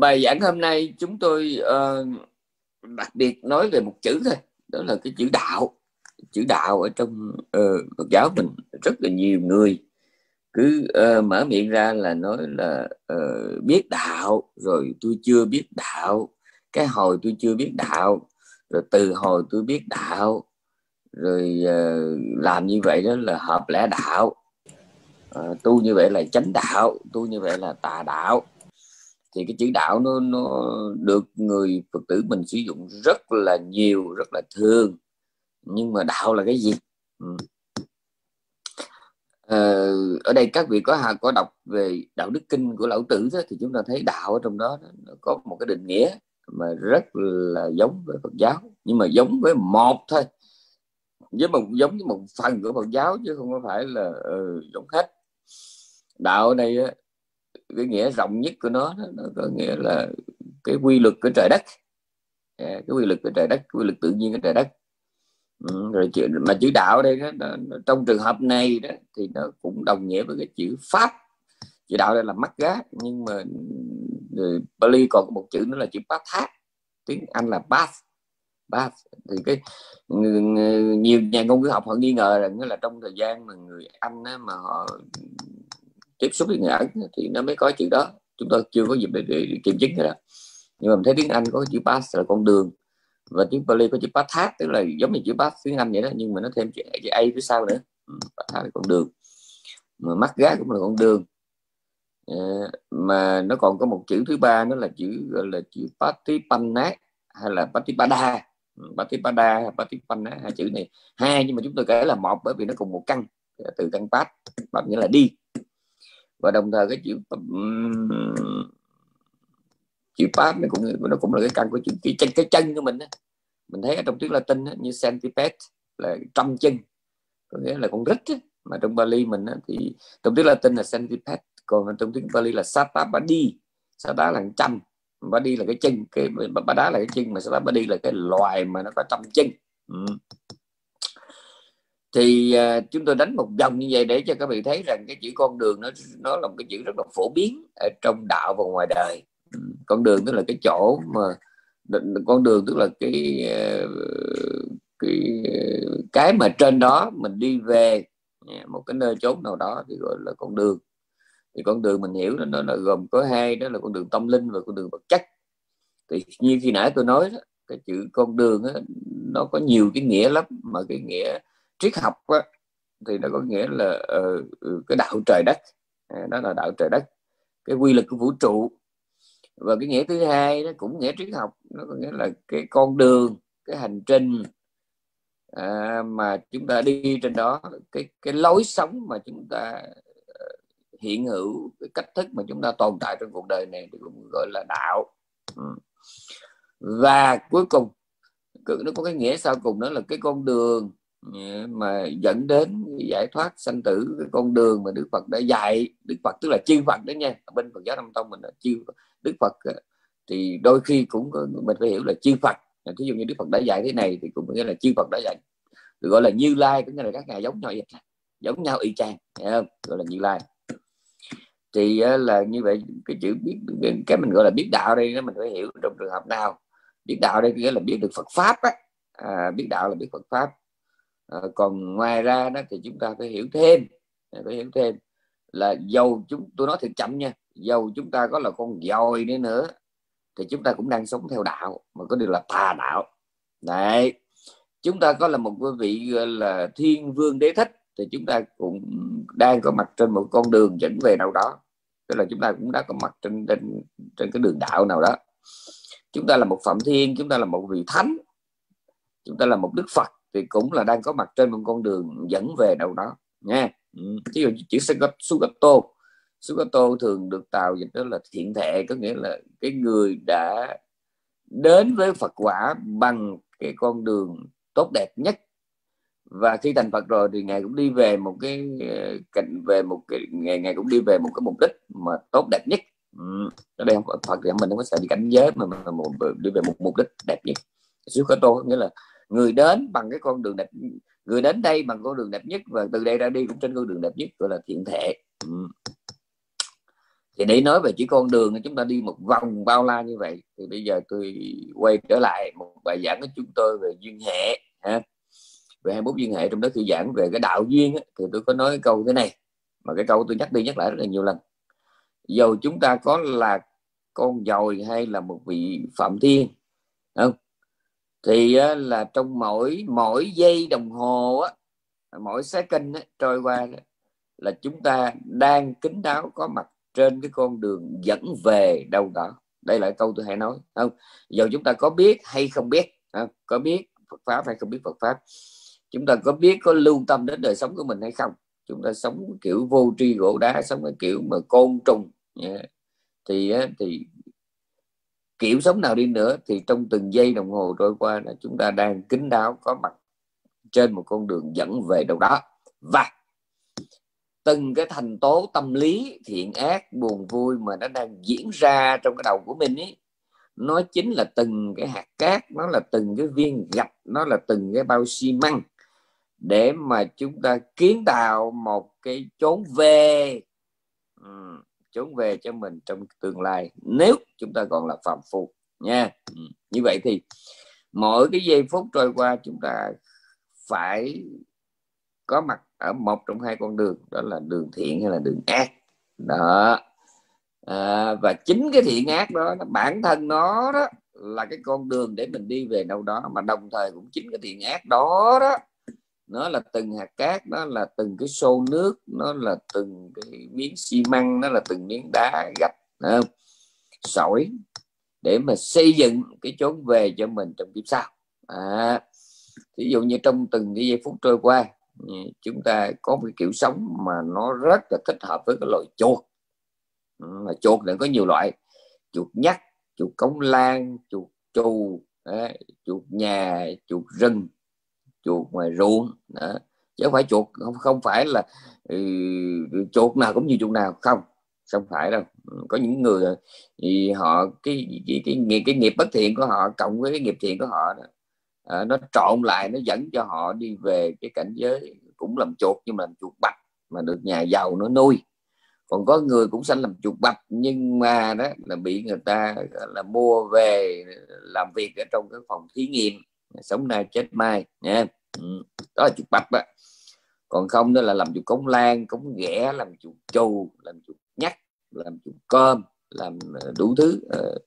bài giảng hôm nay chúng tôi uh, đặc biệt nói về một chữ thôi đó là cái chữ đạo. Chữ đạo ở trong uh, Phật giáo mình rất là nhiều người cứ uh, mở miệng ra là nói là uh, biết đạo rồi tôi chưa biết đạo cái hồi tôi chưa biết đạo rồi từ hồi tôi biết đạo rồi uh, làm như vậy đó là hợp lẽ đạo. Uh, tu như vậy là chánh đạo tu như vậy là tà đạo thì cái chữ đạo nó nó được người phật tử mình sử dụng rất là nhiều rất là thường. Nhưng mà đạo là cái gì? Ừ. ờ, ở đây các vị có có đọc về đạo đức kinh của lão tử đó, thì chúng ta thấy đạo ở trong đó nó có một cái định nghĩa mà rất là giống với Phật giáo. Nhưng mà giống với một thôi. Với một giống với một phần của Phật giáo chứ không có phải là uh, giống hết. Đạo ở đây cái nghĩa rộng nhất của nó nó có nghĩa là cái quy luật của trời đất. À, cái quy luật của trời đất quy luật tự nhiên của trời đất. Ừ, rồi chữ mà chữ đạo đây đó, nó, nó, trong trường hợp này đó thì nó cũng đồng nghĩa với cái chữ pháp. Chữ đạo đây là mắt gá nhưng mà ừ, Bali còn có một chữ nữa là chữ pathat tiếng Anh là bath bath thì cái ừ, ừ, nhiều nhà ngôn ngữ học họ nghi ngờ rằng là trong thời gian mà người Anh á, mà họ tiếp xúc với người Ấn thì nó mới có chữ đó. Chúng tôi chưa có dịp để, để, để kiểm chứng cái đó. Nhưng mà mình thấy tiếng Anh có chữ path là con đường. Và tiếng Pali có chữ path tức là giống như chữ path tiếng Anh vậy đó nhưng mà nó thêm chữ, chữ A phía sau nữa. Ừ, path là con đường. Mà mắt gá cũng là con đường. Ờ, mà nó còn có một chữ thứ ba nó là chữ gọi là chữ patipanna hay là patipada. Ừ, patipada hay patipanna hai chữ này. Hai nhưng mà chúng tôi kể là một bởi vì nó cùng một căn. Từ căn pat pat nghĩa là đi và đồng thời cái chữ chữ pháp nó cũng nó cũng là cái căn của chữ cái chân cái chân của mình đó. mình thấy ở trong tiếng Latin đó, như centipede là trăm chân có nghĩa là con rít đó. mà trong Bali mình đó, thì trong tiếng Latin là centipede còn trong tiếng Bali là satabadi sata là trăm body là cái chân cái đá là cái chân mà satabadi là cái loài mà nó có trăm chân ừ thì uh, chúng tôi đánh một vòng như vậy để cho các vị thấy rằng cái chữ con đường nó nó là một cái chữ rất là phổ biến ở trong đạo và ngoài đời. Ừ, con đường tức là cái chỗ mà con đường tức là cái à, cái cái mà trên đó mình đi về à, một cái nơi chốn nào đó thì gọi là con đường. Thì con đường mình hiểu nó là gồm có hai đó là con đường tâm linh và con đường vật chất. Thì như khi nãy tôi nói đó, cái chữ con đường đó, nó có nhiều cái nghĩa lắm mà cái nghĩa triết học á, thì nó có nghĩa là uh, cái đạo trời đất à, đó là đạo trời đất cái quy luật của vũ trụ. Và cái nghĩa thứ hai nó cũng nghĩa triết học nó có nghĩa là cái con đường cái hành trình à, mà chúng ta đi trên đó cái cái lối sống mà chúng ta ờ, hiện hữu cái cách thức mà chúng ta tồn tại trong cuộc đời này thì cũng gọi là đạo. Ừ. Và cuối cùng nó có cái nghĩa sau cùng đó là cái con đường mà dẫn đến giải thoát sanh tử cái con đường mà Đức Phật đã dạy. Đức Phật tức là chư Phật đó nha. Bên Phật giáo Nam Tông mình là chư Đức Phật à, thì đôi khi cũng có, mình phải hiểu là chư Phật. À, Ví dụ như Đức Phật đã dạy thế này thì cũng nghĩa là chư Phật đã dạy. Được gọi là Như Lai cũng nghĩa là các ngài giống nhau vậy giống nhau y chang không? gọi là Như Lai. Thì à, là như vậy cái chữ biết cái mình gọi là biết đạo đây nó mình phải hiểu trong trường hợp nào. Biết đạo đây nghĩa là biết được Phật pháp á. À, biết đạo là biết Phật pháp à, còn ngoài ra đó thì chúng ta phải hiểu thêm phải hiểu thêm là dầu chúng tôi nói thật chậm nha dầu chúng ta có là con dòi nữa nữa thì chúng ta cũng đang sống theo đạo mà có điều là tà đạo. Đấy chúng ta có là một quý vị gọi là thiên vương đế thích thì chúng ta cũng đang có mặt trên một con đường dẫn về nào đó. Tức là chúng ta cũng đã có mặt trên trên trên cái đường đạo nào đó. Chúng ta là một phạm thiên chúng ta là một vị thánh chúng ta là một đức phật thì cũng là đang có mặt trên một con đường dẫn về đâu đó nha. Ừ, ví dụ chữ sugato sugato thường được tạo dịch đó là thiện thệ có nghĩa là cái người đã đến với Phật quả bằng cái con đường tốt đẹp nhất. Và khi thành Phật rồi thì ngài cũng đi về một cái ờ, cảnh về một cái ngày ngài cũng đi về một cái mục đích mà tốt đẹp nhất. Ừ. ở đây không có Phật thì mình không có sợ đi cảnh giới mà, mà, mà đi về một mục đích đẹp nhất. Sukato nghĩa là người đến bằng cái con đường đẹp, người đến đây bằng con đường đẹp nhất và từ đây ra đi cũng trên con đường đẹp nhất, gọi là thiện thể. Ừ. thì để nói về chỉ con đường, chúng ta đi một vòng bao la như vậy, thì bây giờ tôi quay trở lại một bài giảng của chúng tôi về duyên hệ, ha. Về 21 duyên hệ trong đó khi giảng về cái đạo duyên thì tôi có nói câu thế này, mà cái câu tôi nhắc đi nhắc lại rất là nhiều lần. Dầu chúng ta có là con dồi hay là một vị phạm thiên, không? Thì là trong mỗi mỗi giây đồng hồ á mỗi second á, trôi qua đó, là chúng ta đang kính đáo có mặt trên cái con đường dẫn về đâu đó đây là câu tôi hay nói không giờ chúng ta có biết hay không biết không? có biết Phật pháp hay không biết Phật pháp chúng ta có biết có lưu tâm đến đời sống của mình hay không chúng ta sống kiểu vô tri gỗ đá sống cái kiểu mà côn trùng yeah. thì thì kiểu sống nào đi nữa thì trong từng giây đồng hồ trôi qua là chúng ta đang kính đáo có mặt trên một con đường dẫn về đâu đó. Và từng cái thành tố tâm lý thiện ác buồn vui mà nó đang diễn ra trong cái đầu của mình ấy nó chính là từng cái hạt cát nó là từng cái viên gạch nó là từng cái bao xi măng để mà chúng ta kiến tạo một cái chốn về ừ, trốn về cho mình trong tương lai nếu chúng ta còn là phạm phu nha. Ừ, như vậy thì mỗi cái giây phút trôi qua chúng ta phải có mặt ở một trong hai con đường đó là đường thiện hay là đường ác. Đó. À, và chính cái thiện ác đó bản thân nó đó là cái con đường để mình đi về đâu đó mà đồng thời cũng chính cái thiện ác đó đó nó là từng hạt cát nó là từng cái xô nước nó là từng cái miếng xi măng nó là từng miếng đá gạch không? sỏi để mà xây dựng cái chốn về cho mình trong kiếp sau. À, ví dụ như trong từng cái giây phút trôi qua ừ, chúng ta có một kiểu sống mà nó rất là thích hợp với cái loại chuột. Ừ, mà chuột này có nhiều loại chuột nhắt chuột cống lan chuột chu, chuột nhà chuột rừng chuột ngoài ruộng đó. chứ không phải chuột không không phải là ừ, chuột nào cũng như chuột nào không không phải đâu ừ, có những người thì họ cái cái cái, cái, cái nghiệp bất thiện của họ cộng với cái nghiệp thiện của họ đó, à, nó trộn lại nó dẫn cho họ đi về cái cảnh giới cũng làm chuột nhưng mà làm chuột bạch mà được nhà giàu nó nuôi còn có người cũng sanh làm chuột bạch nhưng mà đó là bị người ta là mua về làm việc ở trong cái phòng thí nghiệm sống nay chết mai nha yeah. Ừ. đó là chuột bạch đó còn không đó là làm chuột cống lan cống ghẻ, làm chuột trù, làm chuột nhắc, làm chuột cơm, làm ờ, đủ thứ ờ.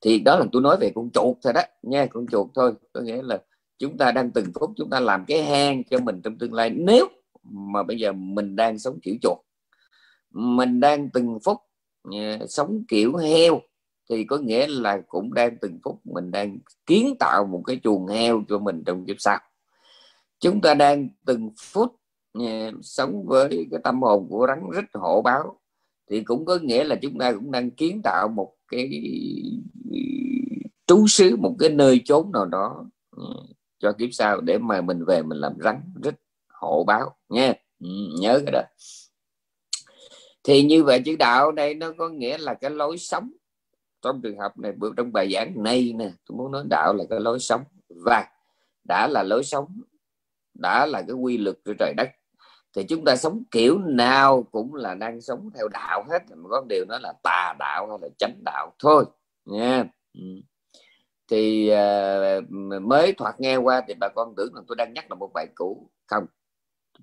thì đó là tôi nói về con chuột thôi đó, nha, con chuột thôi. Có nghĩa là chúng ta đang từng phút chúng ta làm cái hang cho mình trong tương lai. Nếu mà bây giờ mình đang sống kiểu chuột, mình đang từng phút ờ, sống kiểu heo thì có nghĩa là cũng đang từng phút mình đang kiến tạo một cái chuồng heo cho mình trong kiếp sau chúng ta đang từng phút uh, sống với cái tâm hồn của rắn rít hộ báo. Thì cũng có nghĩa là chúng ta cũng đang kiến tạo một cái trú xứ một cái nơi chốn nào đó ừ, cho kiếp sau để mà mình về mình làm rắn rít hộ báo nha. Ừ, nhớ cái đó. Thì như vậy chữ đạo đây nó có nghĩa là cái lối sống trong trường hợp này trong bài giảng này nè tôi muốn nói đạo là cái lối sống. Và đã là lối sống đã là cái quy luật của trời đất thì chúng ta sống kiểu nào cũng là đang sống theo đạo hết. Mà có điều nó là tà đạo hay là chánh đạo thôi nha. Ừ. Thì uh, mới thoạt nghe qua thì bà con tưởng là tôi đang nhắc là một bài cũ. Không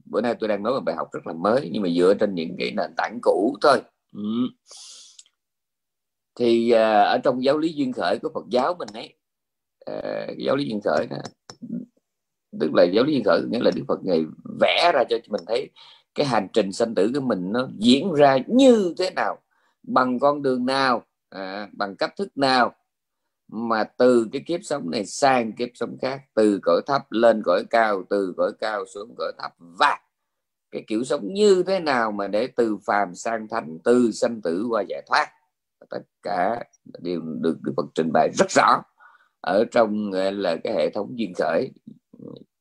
bữa nay tôi đang nói một bài học rất là mới nhưng mà dựa trên những cái nền tảng cũ thôi. Ừ thì uh, ở trong giáo lý duyên khởi của Phật giáo mình ấy uh, giáo lý duyên khởi đó, tức là giáo lý duyên khởi nghĩa là Đức Phật ngày vẽ ra cho mình thấy cái hành trình sanh tử của mình nó diễn ra như thế nào bằng con đường nào à, bằng cách thức nào mà từ cái kiếp sống này sang kiếp sống khác từ cõi thấp lên cõi cao từ cõi cao xuống cõi thấp. Và cái kiểu sống như thế nào mà để từ phàm sang thánh từ sanh tử qua giải thoát? Tất cả đều được Đức Phật trình bày rất rõ ở trong là, cái hệ thống duyên khởi,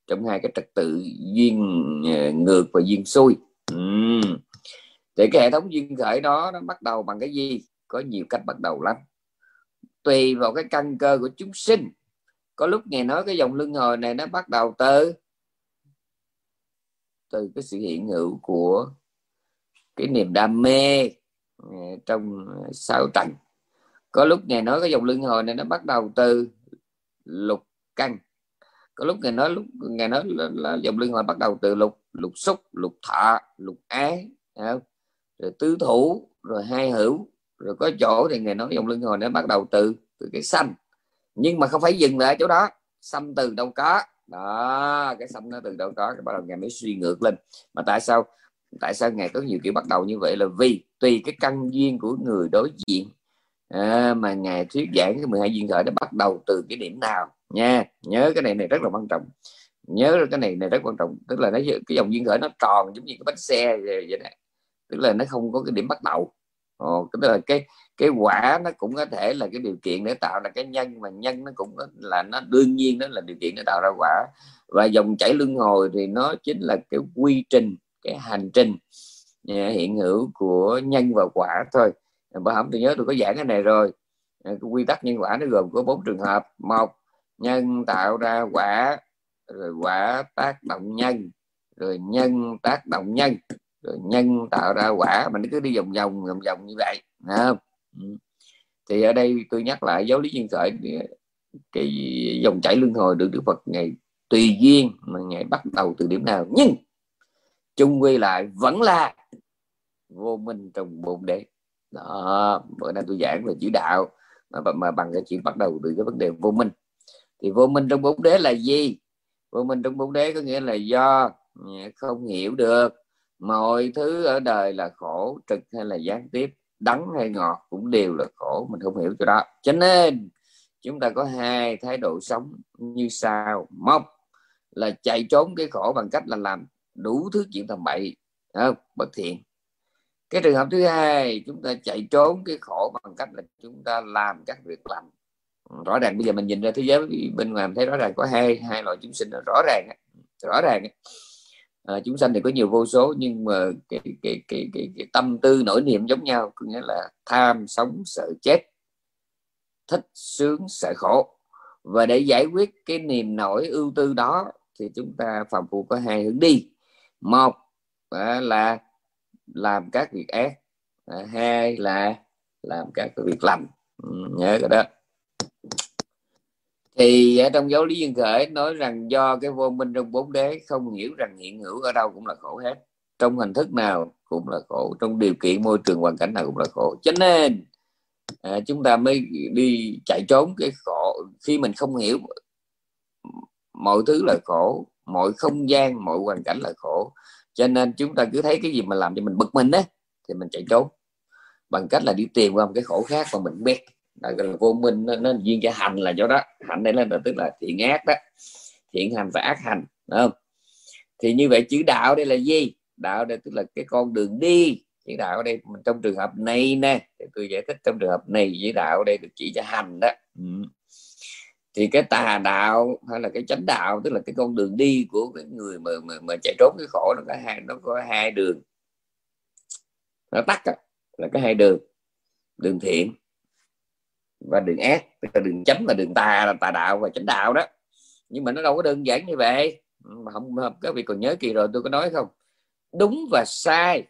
trong hai cái trật tự duyên ờ, ngược và duyên xuôi. Uhm. thì cái hệ thống duyên khởi đó, nó bắt đầu bằng cái gì? Có nhiều cách bắt đầu lắm. Tùy vào cái căn cơ của chúng sinh. Có lúc nghe nói cái dòng luân hồi này nó bắt đầu từ từ cái sự hiện hữu của cái niềm đam mê Ờ, trong ờ, sáu trần có lúc ngài nói cái dòng luân hồi này nó bắt đầu từ lục căn. Có lúc ngài nói lúc ngài nói là, là dòng luân hồi bắt đầu từ lục lục xúc lục thọ lục ái rồi tứ thủ rồi hai hữu rồi có chỗ thì ngài nói dòng luân hồi nó bắt đầu từ từ cái xanh nhưng mà không phải dừng lại chỗ đó. Xăm từ đâu có. Đó cái xăm nó từ đâu có cái bắt đầu ngài mới suy ngược lên. Mà tại sao tại sao ngài có nhiều kiểu bắt đầu như vậy là vì tùy cái căn duyên của người đối diện. À, mà ngài thuyết giảng cái 12 duyên khởi nó bắt đầu từ cái điểm nào? Nha nhớ cái này này rất là quan trọng. Nhớ cái này này rất quan trọng. Tức là nó cái dòng duyên khởi nó tròn giống như cái bánh xe vậy, vậy này tức là nó không có cái điểm bắt đầu. Ồ, tức là cái cái quả nó cũng có thể là cái điều kiện để tạo ra cái nhân mà nhân nó cũng là nó đương nhiên đó là điều kiện để tạo ra quả. Và dòng chảy luân hồi thì nó chính là cái quy trình cái hành trình hiện hữu của nhân và quả thôi. Bà hổng tôi nhớ tôi có giảng cái này rồi. Ờ, cái quy tắc nhân quả nó gồm có bốn trường hợp. Một, nhân tạo ra quả, rồi quả tác động nhân, rồi nhân tác động nhân, rồi nhân tạo ra quả. Mà nó cứ đi vòng vòng vòng vòng như vậy không? Ừ. Thì ở đây tôi nhắc lại giáo lý nhân khởi, cái dòng chảy luân hồi được Đức Phật ngày tùy duyên mà ngày bắt đầu từ điểm nào. Nhưng chung quy lại vẫn là vô minh trong bồn đế. Đó bữa nay tôi giảng về chữ đạo mà, mà bằng cái chuyện bắt đầu từ cái vấn đề vô minh. Thì vô minh trong bốn đế là gì? Vô minh trong bốn đế có nghĩa là do ừ, không hiểu được mọi thứ ở đời là khổ trực hay là gián tiếp đắng hay ngọt cũng đều là khổ mình không hiểu cho đó. Cho nên chúng ta có hai thái độ sống như sau. Một là chạy trốn cái khổ bằng cách là làm đủ thứ chuyện tầm bậy không? bất thiện. Cái trường hợp thứ hai chúng ta chạy trốn cái khổ bằng cách là chúng ta làm các việc lành. Rõ ràng bây giờ mình nhìn ra thế giới bên ngoài mình thấy rõ ràng có hai hai loại chúng sinh rõ ràng rõ ràng à, chúng sanh thì có nhiều vô số nhưng mà cái cái cái cái, cái tâm tư nỗi niệm giống nhau có nghĩa là tham sống sợ chết thích sướng sợ khổ. Và để giải quyết cái niềm nổi ưu tư đó thì chúng ta phạm phu có hai hướng đi một là làm các việc ác. Hai là làm các việc lành. Ừ, nhớ cái đó. Thì ở trong giáo lý duyên khởi nói rằng do cái vô minh trong bốn đế không hiểu rằng hiện hữu ở đâu cũng là khổ hết. Trong hình thức nào cũng là khổ trong điều kiện môi trường hoàn cảnh nào cũng là khổ. Cho nên à, chúng ta mới đi chạy trốn cái khổ. Khi mình không hiểu mọi thứ là khổ mọi không gian mọi hoàn cảnh là khổ. Cho nên chúng ta cứ thấy cái gì mà làm cho mình bực mình đấy thì mình chạy trốn. Bằng cách là đi tìm qua một cái khổ khác mà mình biết. Là, là vô minh nó, nó duyên cho hành là do đó. Hành đây là tức là thiện ác đó. Thiện hành và ác hành đúng không? Thì như vậy chữ đạo đây là gì? Đạo đây tức là cái con đường đi. Chữ đạo ở đây trong trường hợp này nè tôi giải thích trong trường hợp này chữ đạo ở đây được chỉ cho hành đó. Ừ thì cái tà đạo hay là cái chánh đạo tức là cái con đường đi của cái người mà mà, mà chạy trốn cái khổ nó có hai nó có hai đường. Nó tắt là cái hai đường đường thiện và đường ác tức là đường chánh và đường tà là tà đạo và chánh đạo đó. Nhưng mà nó đâu có đơn giản như vậy. Ừ, mà không, hợp các vị còn nhớ kỳ rồi tôi có nói không? Đúng và sai.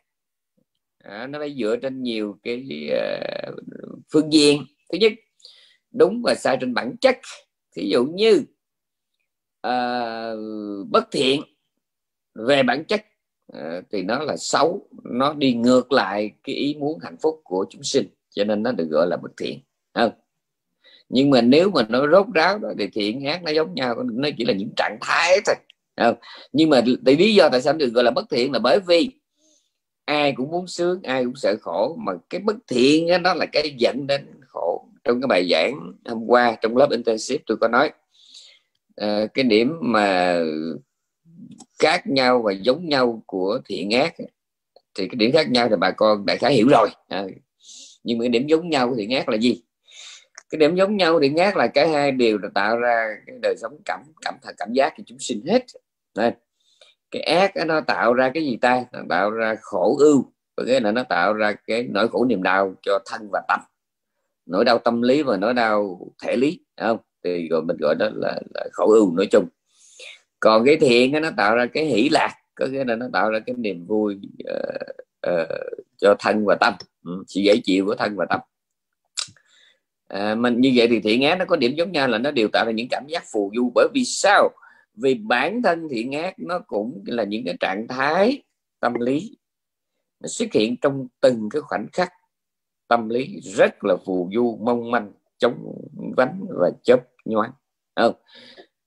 À, nó phải dựa trên nhiều cái uh, phương diện. Thứ nhất đúng và sai trên bản chất thí dụ như uh, bất thiện về bản chất uh, thì nó là xấu nó đi ngược lại cái ý muốn hạnh phúc của chúng sinh cho nên nó được gọi là bất thiện không nhưng mà nếu mà nó rốt ráo đó thì thiện ác nó giống nhau nó chỉ là những trạng thái thôi không? nhưng mà tại lý do tại sao được gọi là bất thiện là bởi vì ai cũng muốn sướng ai cũng sợ khổ mà cái bất thiện đó, là cái dẫn đến trong cái bài giảng hôm qua trong lớp intensive tôi có nói uh, cái điểm mà khác nhau và giống nhau của thiện ác thì cái điểm khác nhau thì bà con đại khái hiểu rồi. À, nhưng mà cái điểm giống nhau của thiện ác là gì? Cái điểm giống nhau thiện ngát là cả hai đều là tạo ra cái đời sống cảm cảm cảm giác thì chúng sinh hết. Đây. cái ác nó tạo ra cái gì ta? Nó tạo ra khổ ưu và cái là nó tạo ra cái nỗi khổ niềm đau cho thân và tâm nỗi đau tâm lý và nỗi đau thể lý không? Thì gọi mình gọi đó là, là khổ ưu nói chung. Còn cái thiện nó tạo ra cái hỷ lạc có nghĩa là nó tạo ra cái niềm vui uh, uh, cho thân và tâm ừ, sự dễ chịu của thân và tâm. À, mình như vậy thì thiện ác nó có điểm giống nhau là nó đều tạo ra những cảm giác phù du. Bởi vì sao? Vì bản thân thiện ác nó cũng là những cái trạng thái tâm lý nó xuất hiện trong từng cái khoảnh khắc tâm lý rất là phù du mong manh chống vánh và chớp nhoáng. Không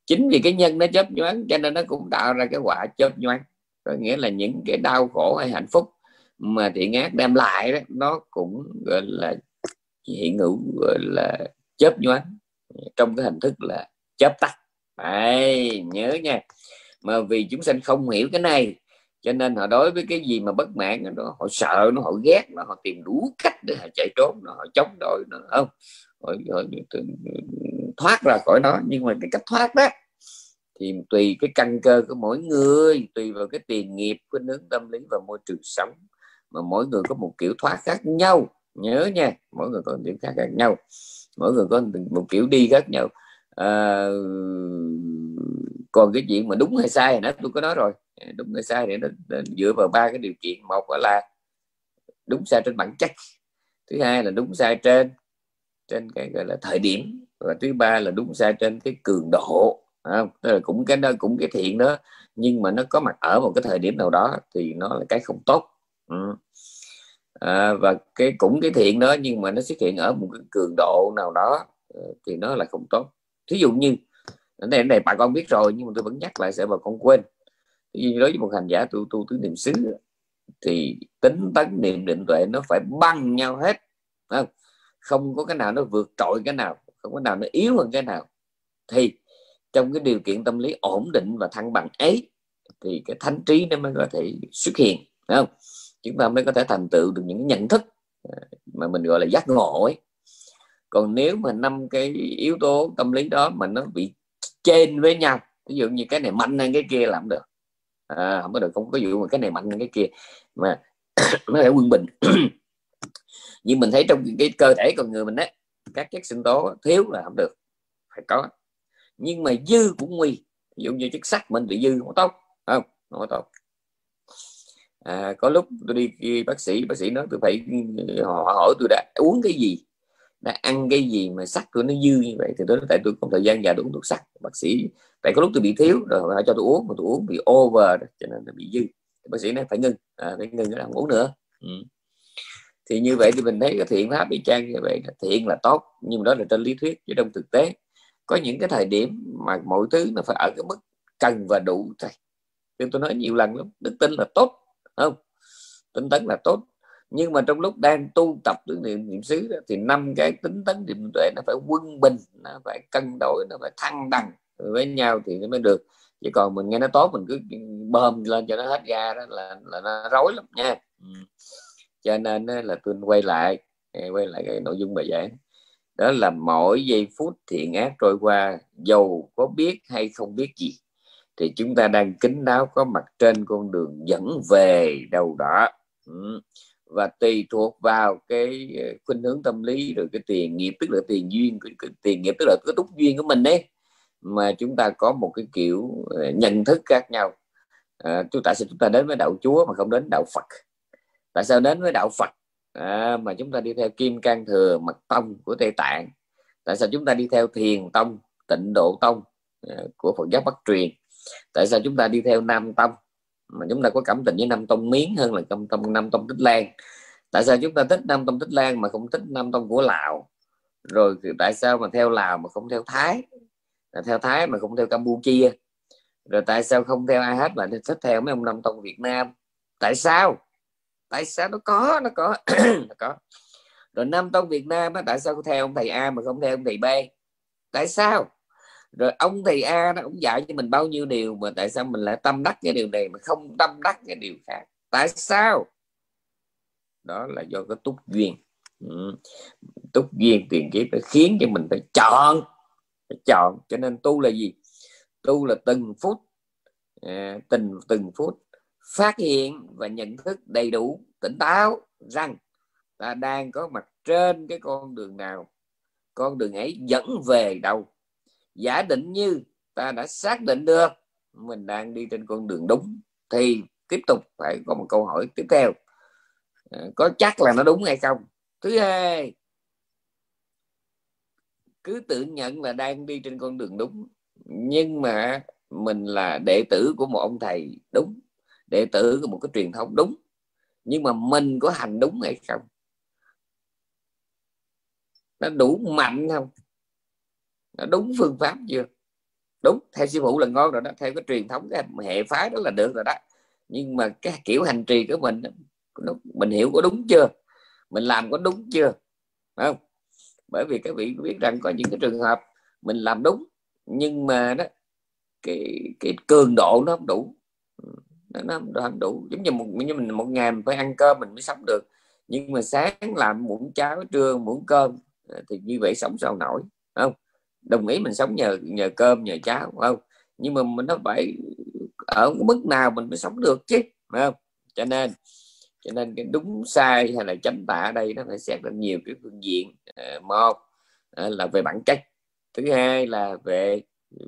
chính vì cái nhân nó chớp nhoáng cho nên nó cũng tạo ra cái quả chớp nhoáng. Có nghĩa là những cái đau khổ hay hạnh phúc mà thiện ác đem lại đó nó cũng gọi là hiện hữu gọi là chớp nhoáng trong cái hình thức là chớp tắt. Đấy, nhớ nha. Mà vì chúng sanh không hiểu cái này cho nên họ đối với cái gì mà bất mãn nó họ sợ nó họ ghét nó họ tìm đủ cách để họ chạy trốn nó họ chống đối nó không? Họ, họ, họ thoát ra khỏi nó nhưng mà cái cách thoát đó thì tùy cái căn cơ của mỗi người tùy vào cái tiền nghiệp của nướng tâm lý và môi trường sống mà mỗi người có một kiểu thoát khác nhau. Nhớ nha mỗi người có một kiểu khác, khác nhau. Mỗi người có một kiểu đi khác nhau à, còn cái chuyện mà đúng hay sai nó tôi có nói rồi. Ờ, đúng hay sai thì nó, nó dựa vào ba cái điều kiện. Một là đúng sai trên bản chất. Thứ hai là đúng sai trên trên cái gọi là thời điểm. Và thứ ba là đúng sai trên cái cường độ. Không? Tức là cũng cái đó cũng cái thiện đó. Nhưng mà nó có mặt ở một cái thời điểm nào đó thì nó là cái không tốt. Ừ. à, và cái cũng cái thiện đó nhưng mà nó xuất hiện ở một cái cường độ nào đó thì nó là không tốt thí dụ như cái này, này bà con biết rồi nhưng mà tôi vẫn nhắc lại sẽ bà con quên. Như đối với một hành giả tu tu tứ niệm xứ thì tính tấn niệm định tuệ nó phải bằng nhau hết không? Không có cái nào nó vượt trội cái nào không có nào nó yếu hơn cái nào. Thì trong cái điều kiện tâm lý ổn định và thăng bằng ấy thì cái thánh trí nó mới có thể xuất hiện không? Chúng ta mới có thể thành tựu được những nhận thức à, mà mình gọi là giác ngộ ấy còn nếu mà năm cái yếu tố tâm lý đó mà nó bị trên với nhau ví dụ như cái này mạnh hơn cái kia làm được. À, không có được không có dụ mà cái này mạnh hơn cái kia mà nó phải quân bình. Nhưng mình thấy trong cái cơ thể con người mình á các chất sinh tố thiếu là không được phải có. Nhưng mà dư cũng nguy ví dụ như chất sắt mình bị dư không tốt không? Không tốt. À, có lúc tôi đi, đi bác sĩ bác sĩ nói tôi phải họ hỏi tôi đã uống cái gì? Đã ăn cái gì mà sắt của nó dư như vậy thì tôi tại tôi không thời gian dài uống thuốc sắt bác sĩ tại có lúc tôi bị thiếu rồi họ cho tôi uống mà tôi uống bị over cho nên nó bị dư. Bác sĩ nói phải ngưng. À, phải ngưng cái uống nữa. Ừ. thì như vậy thì mình thấy cái thiện pháp y chang như vậy thiện là tốt nhưng mà đó là trên lý thuyết chứ trong thực tế. Có những cái thời điểm mà mọi thứ nó phải ở cái mức cần và đủ thôi. Nhưng tôi nói nhiều lần lắm đức tin là tốt không? Tinh tấn là tốt nhưng mà trong lúc đang tu tập tưởng niệm niệm xứ đó, thì năm cái tính tấn niệm tuệ nó phải quân bình nó phải cân đối nó phải thăng bằng với nhau thì nó mới được. Chứ còn mình nghe nó tốt mình cứ bơm lên cho nó hết ga đó là là nó rối lắm nha. Ừ. Cho nên là tôi quay lại quay lại cái nội dung bài giảng. Đó là mỗi giây phút thiện ác trôi qua dầu có biết hay không biết gì thì chúng ta đang kính đáo có mặt trên con đường dẫn về đầu đỏ ừ và tùy thuộc vào cái ờ, khuynh hướng tâm lý rồi cái tiền nghiệp tức là tiền duyên cái cái tiền nghiệp tức là cái túc duyên của mình đấy mà chúng ta có một cái kiểu ờ, nhận thức khác nhau. À, chúng ta sẽ chúng ta đến với đạo chúa mà không đến đạo phật? Tại sao đến với đạo phật? À, mà chúng ta đi theo kim cang thừa mật tông của tây tạng. Tại sao chúng ta đi theo thiền tông tịnh độ tông à, của phật giáo bắc truyền? Tại sao chúng ta đi theo nam tông? Mà chúng ta có cảm tình với nam tông miến hơn là nam tông nam tông tích lan. Tại sao chúng ta thích nam tông tích lan mà không thích nam tông của lào? Rồi tại sao mà theo lào mà không theo thái? Là theo thái mà không theo campuchia. Rồi tại sao không theo ai hết mà thích theo mấy ông nam tông việt nam? Tại sao? Tại sao nó có nó có nó có. Rồi nam tông việt nam á, tại sao theo ông thầy a mà không theo ông thầy b? Tại sao? Rồi ông thầy a nó cũng dạy cho mình bao nhiêu điều mà tại sao mình lại tâm đắc cái điều này mà không tâm đắc cái điều khác? Tại sao? Đó là do cái túc duyên. Ừ. túc duyên tiền kiếp nó khiến cho mình phải chọn phải chọn. Cho nên tu là gì? Tu là từng phút à, từng từng phút phát hiện và nhận thức đầy đủ tỉnh táo rằng ta đang có mặt trên cái con đường nào. Con đường ấy dẫn về đâu? Giả định như ta đã xác định được, mình đang đi trên con đường đúng, thì tiếp tục phải có một câu hỏi tiếp theo. À, có chắc là nó đúng hay không? Thứ hai, cứ tự nhận là đang đi trên con đường đúng, nhưng mà mình là đệ tử của một ông thầy đúng, đệ tử của một cái truyền thống đúng, nhưng mà mình có hành đúng hay không? Nó đủ mạnh không? Nó đúng phương pháp chưa? Đúng theo sư phụ là ngon rồi đó theo cái truyền thống cái hệ phái đó là được rồi đó. Nhưng mà cái kiểu hành trì của mình nó, mình hiểu có đúng chưa? Mình làm có đúng chưa? Phải không? Bởi vì các vị biết rằng có những cái trường hợp mình làm đúng nhưng mà đó cái cái cường độ nó không đủ. Nó, nó không đủ. Giống như một như mình một ngày mình phải ăn cơm mình mới sống được. Nhưng mà sáng làm muỗng cháo trưa muỗng cơm thì như vậy sống sao nổi không? Đồng ý mình sống nhờ nhờ cơm nhờ cháo không? Nhưng mà mình nó phải ở mức nào mình mới sống được chứ phải không? Cho nên cho nên cái đúng sai hay là chánh tả ở đây nó phải xét ra nhiều cái phương diện à, một à, là về bản chất thứ hai là về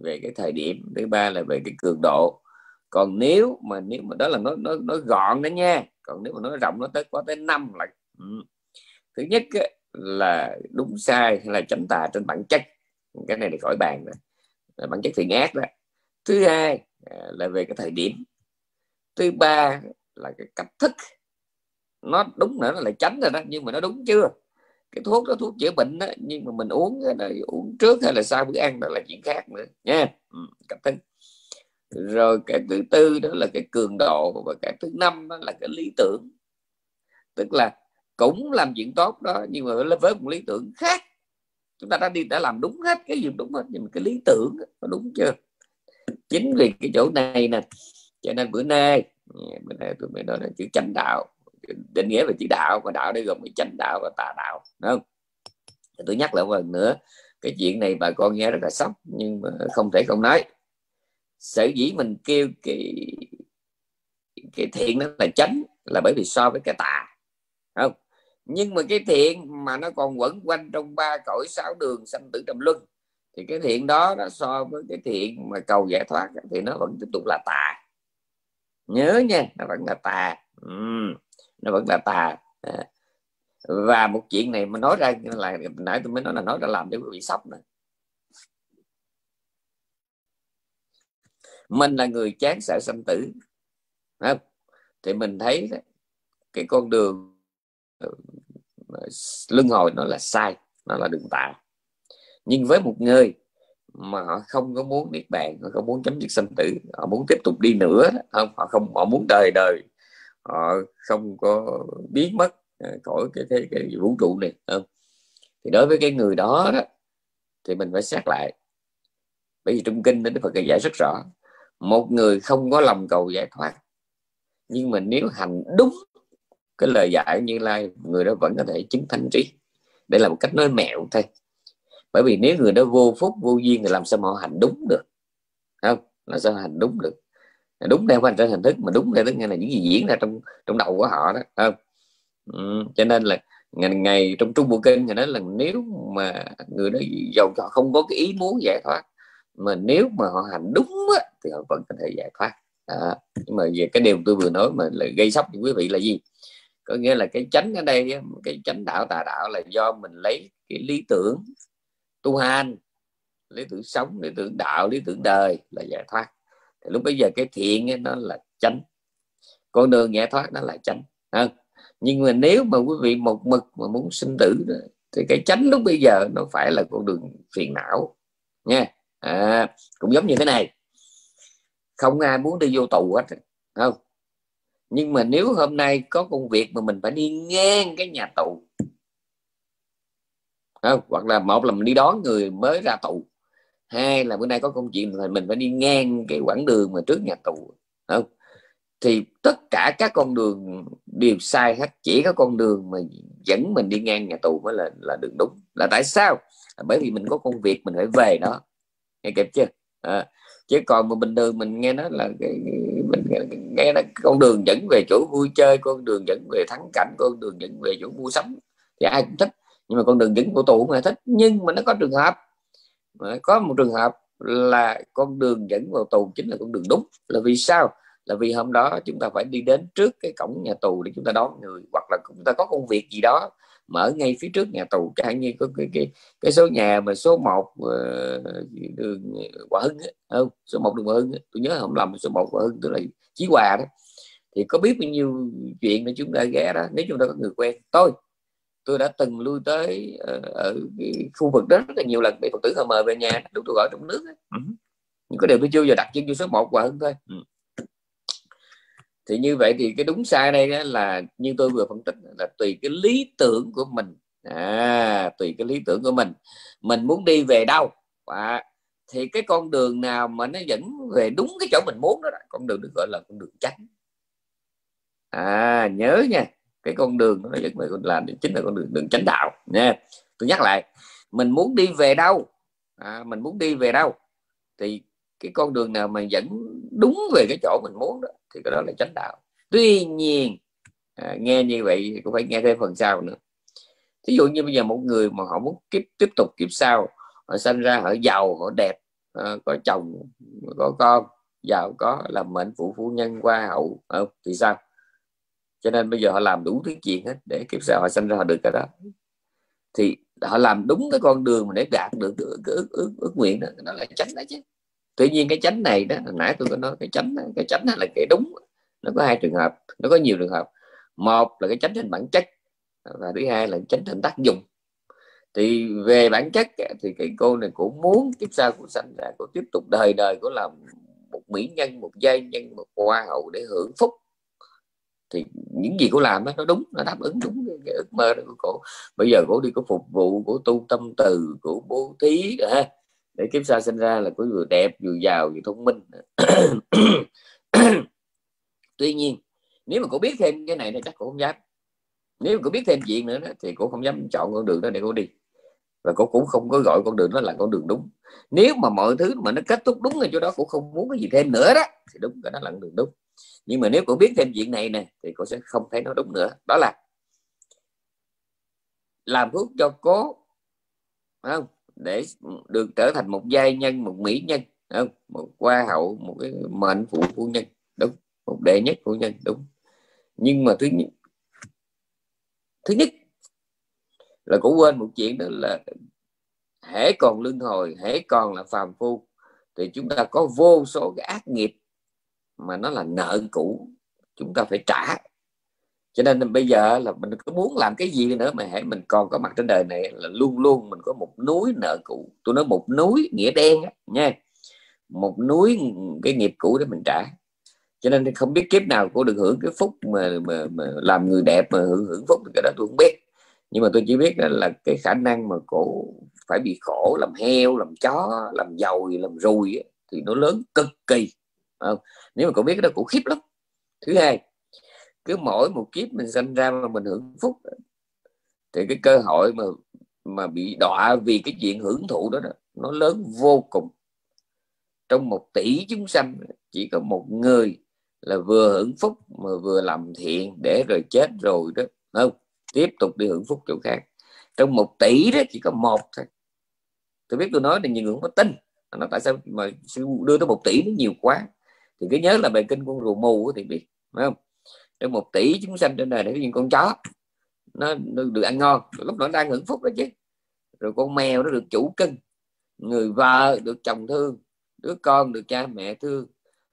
về cái thời điểm thứ ba là về cái cường độ. Còn nếu mà nếu mà đó là nó nó nó gọn đó nha còn nếu mà nó rộng nó tới có tới năm là ừ. thứ nhất là đúng sai hay là chánh tà trên bản chất cái này là khỏi bàn rồi là bản chất thiện ác đó. Thứ hai à, là về cái thời điểm. Thứ ba là cái cách thức. Nó đúng nữa là tránh rồi đó nhưng mà nó đúng chưa? Cái thuốc đó thuốc chữa bệnh đó nhưng mà mình uống cái uống trước hay là sau bữa ăn đó là chuyện khác nữa nha. Ừ, cách thức. Rồi cái thứ tư đó là cái cường độ và cái thứ năm đó là cái lý tưởng. Tức là cũng làm chuyện tốt đó nhưng mà với một lý tưởng khác chúng ta đã đi, đã làm đúng hết cái gì đúng hết, nhưng mà cái lý tưởng nó đúng chưa? Chính vì cái chỗ này nè, cho nên bữa nay bữa nay tôi mới nói là chữ chánh đạo, định nghĩa về chữ đạo và đạo đây gồm cái chánh đạo và tà đạo, đúng không? Tôi nhắc lại một lần nữa, cái chuyện này bà con nghe rất là sốc, nhưng mà không thể không nói. Sở dĩ mình kêu cái cái thiện nó là chánh là bởi vì so với cái tà không? Nhưng mà cái thiện mà nó còn quẩn quanh trong ba cõi sáu đường sanh tử trầm luân thì cái thiện đó nó so với cái thiện mà cầu giải thoát thì nó vẫn tiếp tục là tà nhớ nha nó vẫn là tà ừ, nó vẫn là tà à. và một chuyện này mà nói ra là nãy tôi mới nói là nói ra làm cho quý vị sốc nè mình là người chán sợ sanh tử không? thì mình thấy cái con đường Ờ, luân hồi nó là sai nó là đường tà nhưng với một người mà họ không có muốn niết bàn họ không muốn chấm dứt sanh tử họ muốn tiếp tục đi nữa không họ không họ muốn đời đời họ không có biến mất ờ, khỏi cái cái, cái vũ trụ này không? thì đối với cái người đó, đó thì mình phải xét lại bởi vì trong kinh Đức Phật giải rất rõ một người không có lòng cầu giải thoát nhưng mà nếu hành đúng cái lời dạy như lai người đó vẫn có thể chứng thanh trí. Đây là một cách nói mẹo thôi. Bởi vì nếu người đó vô phúc vô duyên thì làm sao mà họ hành đúng được? Không? Là sao hành đúng được? Đúng theo hành trên hình thức mà đúng theo tức là những gì diễn ra trong trong đầu của họ đó không? Ừ, cho nên là ngày, ngày trong trung bộ kinh thì nói là nếu mà người đó giàu họ không có cái ý muốn giải thoát mà nếu mà họ hành đúng á, thì họ vẫn có thể giải thoát. À, nhưng mà về cái điều tôi vừa nói mà là gây sốc cho quý vị là gì? Có nghĩa là cái chánh ở đây cái chánh đạo tà đạo là do mình lấy cái lý tưởng tu hành lý tưởng sống lý tưởng đạo lý tưởng đời là giải thoát. Thì lúc bây giờ cái thiện ấy, nó là chánh. Con đường giải thoát nó là chánh à, nhưng mà nếu mà quý vị một mực mà muốn sinh tử đó, thì cái chánh lúc bây giờ nó phải là con đường phiền não nha. À, cũng giống như thế này. Không ai muốn đi vô tù hết không? Nhưng mà nếu hôm nay có công việc mà mình phải đi ngang cái nhà tù không? hoặc là một là mình đi đón người mới ra tù hai là bữa nay có công chuyện thì mình phải đi ngang cái quãng đường mà trước nhà tù không? Thì tất cả các con đường đều sai hết chỉ có con đường mà dẫn mình đi ngang nhà tù mới là là đường đúng. Là tại sao? Bởi vì mình có công việc mình phải về đó nghe kịp chưa? À, chứ còn mà bình thường mình nghe nói là cái mình nghe nó con đường dẫn về chỗ vui chơi, con đường dẫn về thắng cảnh, con đường dẫn về chỗ mua sắm thì ai cũng thích. Nhưng mà con đường dẫn của tù cũng ai thích. Nhưng mà nó có trường hợp có một trường hợp là con đường dẫn vào tù chính là con đường đúng. Là vì sao? Là vì hôm đó chúng ta phải đi đến trước cái cổng nhà tù để chúng ta đón người, hoặc là chúng ta có công việc gì đó mở ngay phía trước nhà tù chẳng như có cái cái cái số nhà mà số 1 uh, ờ, đường Hòa Hưng ấy, không số 1 đường Hòa Hưng ấy. tôi nhớ không lầm số 1 Hòa Hưng tức là Chí Hòa đó thì có biết bao nhiêu chuyện để chúng ta ghé đó nếu chúng ta có người quen tôi tôi đã từng lui tới uh, ở khu vực đó rất là nhiều lần để phật tử họ mời về nhà lúc tôi gọi trong nước ấy. Ừ. nhưng có điều tôi chưa giờ đặt chân vô số 1 Hòa Hưng thôi ừ thì như vậy thì cái đúng sai đây là như tôi vừa phân tích là tùy cái lý tưởng của mình. À, tùy cái lý tưởng của mình. Mình muốn đi về đâu? À, thì cái con đường nào mà nó dẫn về đúng cái chỗ mình muốn đó, đó con đường được gọi là con đường tránh à nhớ nha cái con đường nó dẫn về con làm chính là con đường đường chánh đạo nha. Tôi nhắc lại mình muốn đi về đâu? À, mình muốn đi về đâu? Thì cái con đường nào mà dẫn đúng về cái chỗ mình muốn đó thì cái đó là chánh đạo. Tuy nhiên à, nghe như vậy thì cũng phải nghe thêm phần sau nữa. Thí dụ như bây giờ một người mà họ muốn kiếp tiếp tục kiếp sau họ sinh ra họ giàu họ đẹp à, có chồng có con giàu có làm mệnh phụ phu nhân qua hậu à, thì sao? Cho nên bây giờ họ làm đủ thứ chuyện hết để kiếp sau họ sinh ra họ được cái đó. Thì họ làm đúng cái con đường mà để đạt được cái ước, ước, ước, ước nguyện đó nó là tránh đó chứ tuy nhiên cái chánh này đó hồi nãy tôi có nói cái chánh cái chánh là cái đúng. Nó có hai trường hợp nó có nhiều trường hợp. Một là cái chánh trên bản chất và thứ hai là chánh trên tác dụng. Thì về bản chất thì cái cô này cũng muốn tiếp sau của sanh ra cô tiếp tục đời đời của làm một mỹ nhân một giai nhân một hoa hậu để hưởng phúc. Thì những gì cô làm đó, nó đúng nó đáp ứng đúng cái ước mơ đó của cô. Bây giờ cổ đi có phục vụ của tu tâm từ của bố thí ha để kiếp sau sinh ra là có vừa đẹp vừa giàu vừa thông minh. Tuy nhiên nếu mà cô biết thêm cái này thì chắc cô không dám. Nếu mà cô biết thêm chuyện nữa đó, thì cô không dám chọn con đường đó để cô đi. Và cô cũng không có gọi con đường đó là con đường đúng. Nếu mà mọi thứ mà nó kết thúc đúng ở chỗ đó cũng không muốn cái gì thêm nữa đó thì đúng cái đó là con đường đúng. Nhưng mà nếu cô biết thêm chuyện này nè thì cô sẽ không thấy nó đúng nữa. Đó là làm thuốc cho cố không? Để được trở thành một giai nhân, một mỹ nhân không? một hoa hậu, một cái mệnh phụ phu nhân, đúng. Một đệ nhất phu nhân, đúng. Nhưng mà thứ nhất thứ nhất là cũng quên một chuyện đó là hễ còn luân hồi, hễ còn là phàm phu, thì chúng ta có vô số cái ác nghiệp mà nó là nợ cũ, chúng ta phải trả cho nên bây giờ là mình có muốn làm cái gì nữa mà hãy mình còn có mặt trên đời này là luôn luôn mình có một núi nợ cũ. Tôi nói một núi nghĩa đen á, nha. Một núi cái nghiệp cũ để mình trả. Cho nên không biết kiếp nào cô được hưởng cái phúc mà, mà, mà làm người đẹp mà hưởng hưởng phúc thì cái đó tôi không biết. Nhưng mà tôi chỉ biết là cái khả năng mà cổ phải bị khổ làm heo làm chó làm dầu làm rùi thì nó lớn cực kỳ không? nếu mà cổ biết cái đó cũng khiếp lắm. Thứ hai cứ mỗi một kiếp mình sinh ra mà mình hưởng phúc. Thì cái cơ hội mà mà bị đọa vì cái chuyện hưởng thụ đó, đó nó lớn vô cùng. Trong một tỷ chúng sanh chỉ có một người là vừa hưởng phúc mà vừa làm thiện để rồi chết rồi đó. Không tiếp tục đi hưởng phúc chỗ khác. Trong một tỷ đó chỉ có một thôi. Tôi biết tôi nói là nhiều người không có tin. Nó tại sao mà đưa tới một tỷ nó nhiều quá? Thì cứ nhớ là bài kinh con rùa mù thì biết phải không? Đến một tỷ chúng sanh trên đời để có những con chó. Nó, được ăn ngon. Lúc đó nó đang hưởng phúc đó chứ. Rồi con mèo nó được chủ cưng người vợ được chồng thương. Đứa con được cha mẹ thương.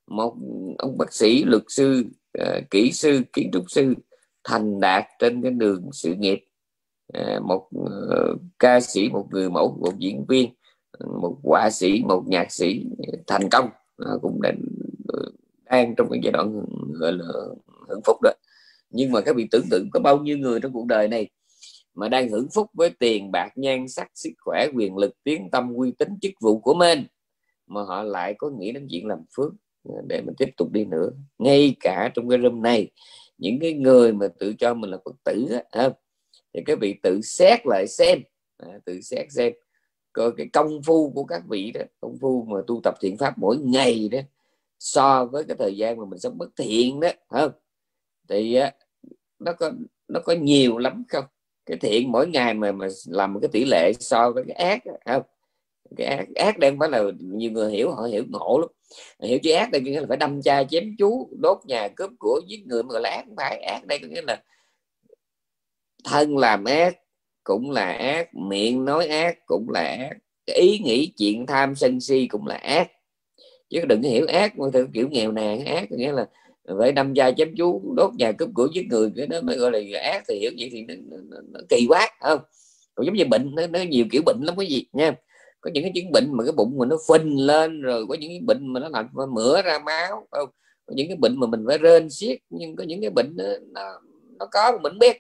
Một ông bác sĩ luật sư uh, kỹ sư kiến trúc sư thành đạt trên cái đường sự nghiệp. Uh, một uh, ca sĩ một người mẫu một diễn viên một họa sĩ một nhạc sĩ thành công. Uh, cũng đang đang trong cái giai đoạn gọi là hưởng phúc đó. Nhưng mà các vị tưởng tượng có bao nhiêu người trong cuộc đời này mà đang hưởng phúc với tiền bạc nhan sắc sức khỏe quyền lực tiếng tâm uy tín chức vụ của mình mà họ lại có nghĩ đến chuyện làm phước? Để mình tiếp tục đi nữa. Ngay cả trong cái room này những cái người mà tự cho mình là phật tử á, thì các vị tự xét lại xem. À, tự xét xem coi cái công phu của các vị đó công phu mà tu tập thiện pháp mỗi ngày đó so với cái thời gian mà mình sống bất thiện đó không thì nó có nó có nhiều lắm không? Cái thiện mỗi ngày mà mà làm một cái tỷ lệ so với cái ác không? Cái ác ác đang phải là nhiều người hiểu, họ hiểu ngộ lắm. Hiểu chữ ác đây nghĩa là phải đâm cha chém chú, đốt nhà, cướp của, giết người, mà gọi là ác phải. Ác đây có nghĩa là thân làm ác, cũng là ác, miệng nói ác cũng là ác ý nghĩ, chuyện tham sân si cũng là ác. Chứ đừng hiểu ác theo kiểu nghèo nàn, ác nghĩa là phải đâm gia chém chú đốt nhà cướp của giết người cái đó mới gọi là ác thì hiểu vậy thì nó, nó, nó, nó kỳ quá không? Còn giống như bệnh nó, nó nhiều kiểu bệnh lắm cái gì nha. Có những cái chứng bệnh mà cái bụng mình nó phình lên rồi có những cái bệnh mà nó làm mửa ra máu không? Có những cái bệnh mà mình phải rên xiết nhưng có những cái bệnh nó nó, nó có mà mình biết.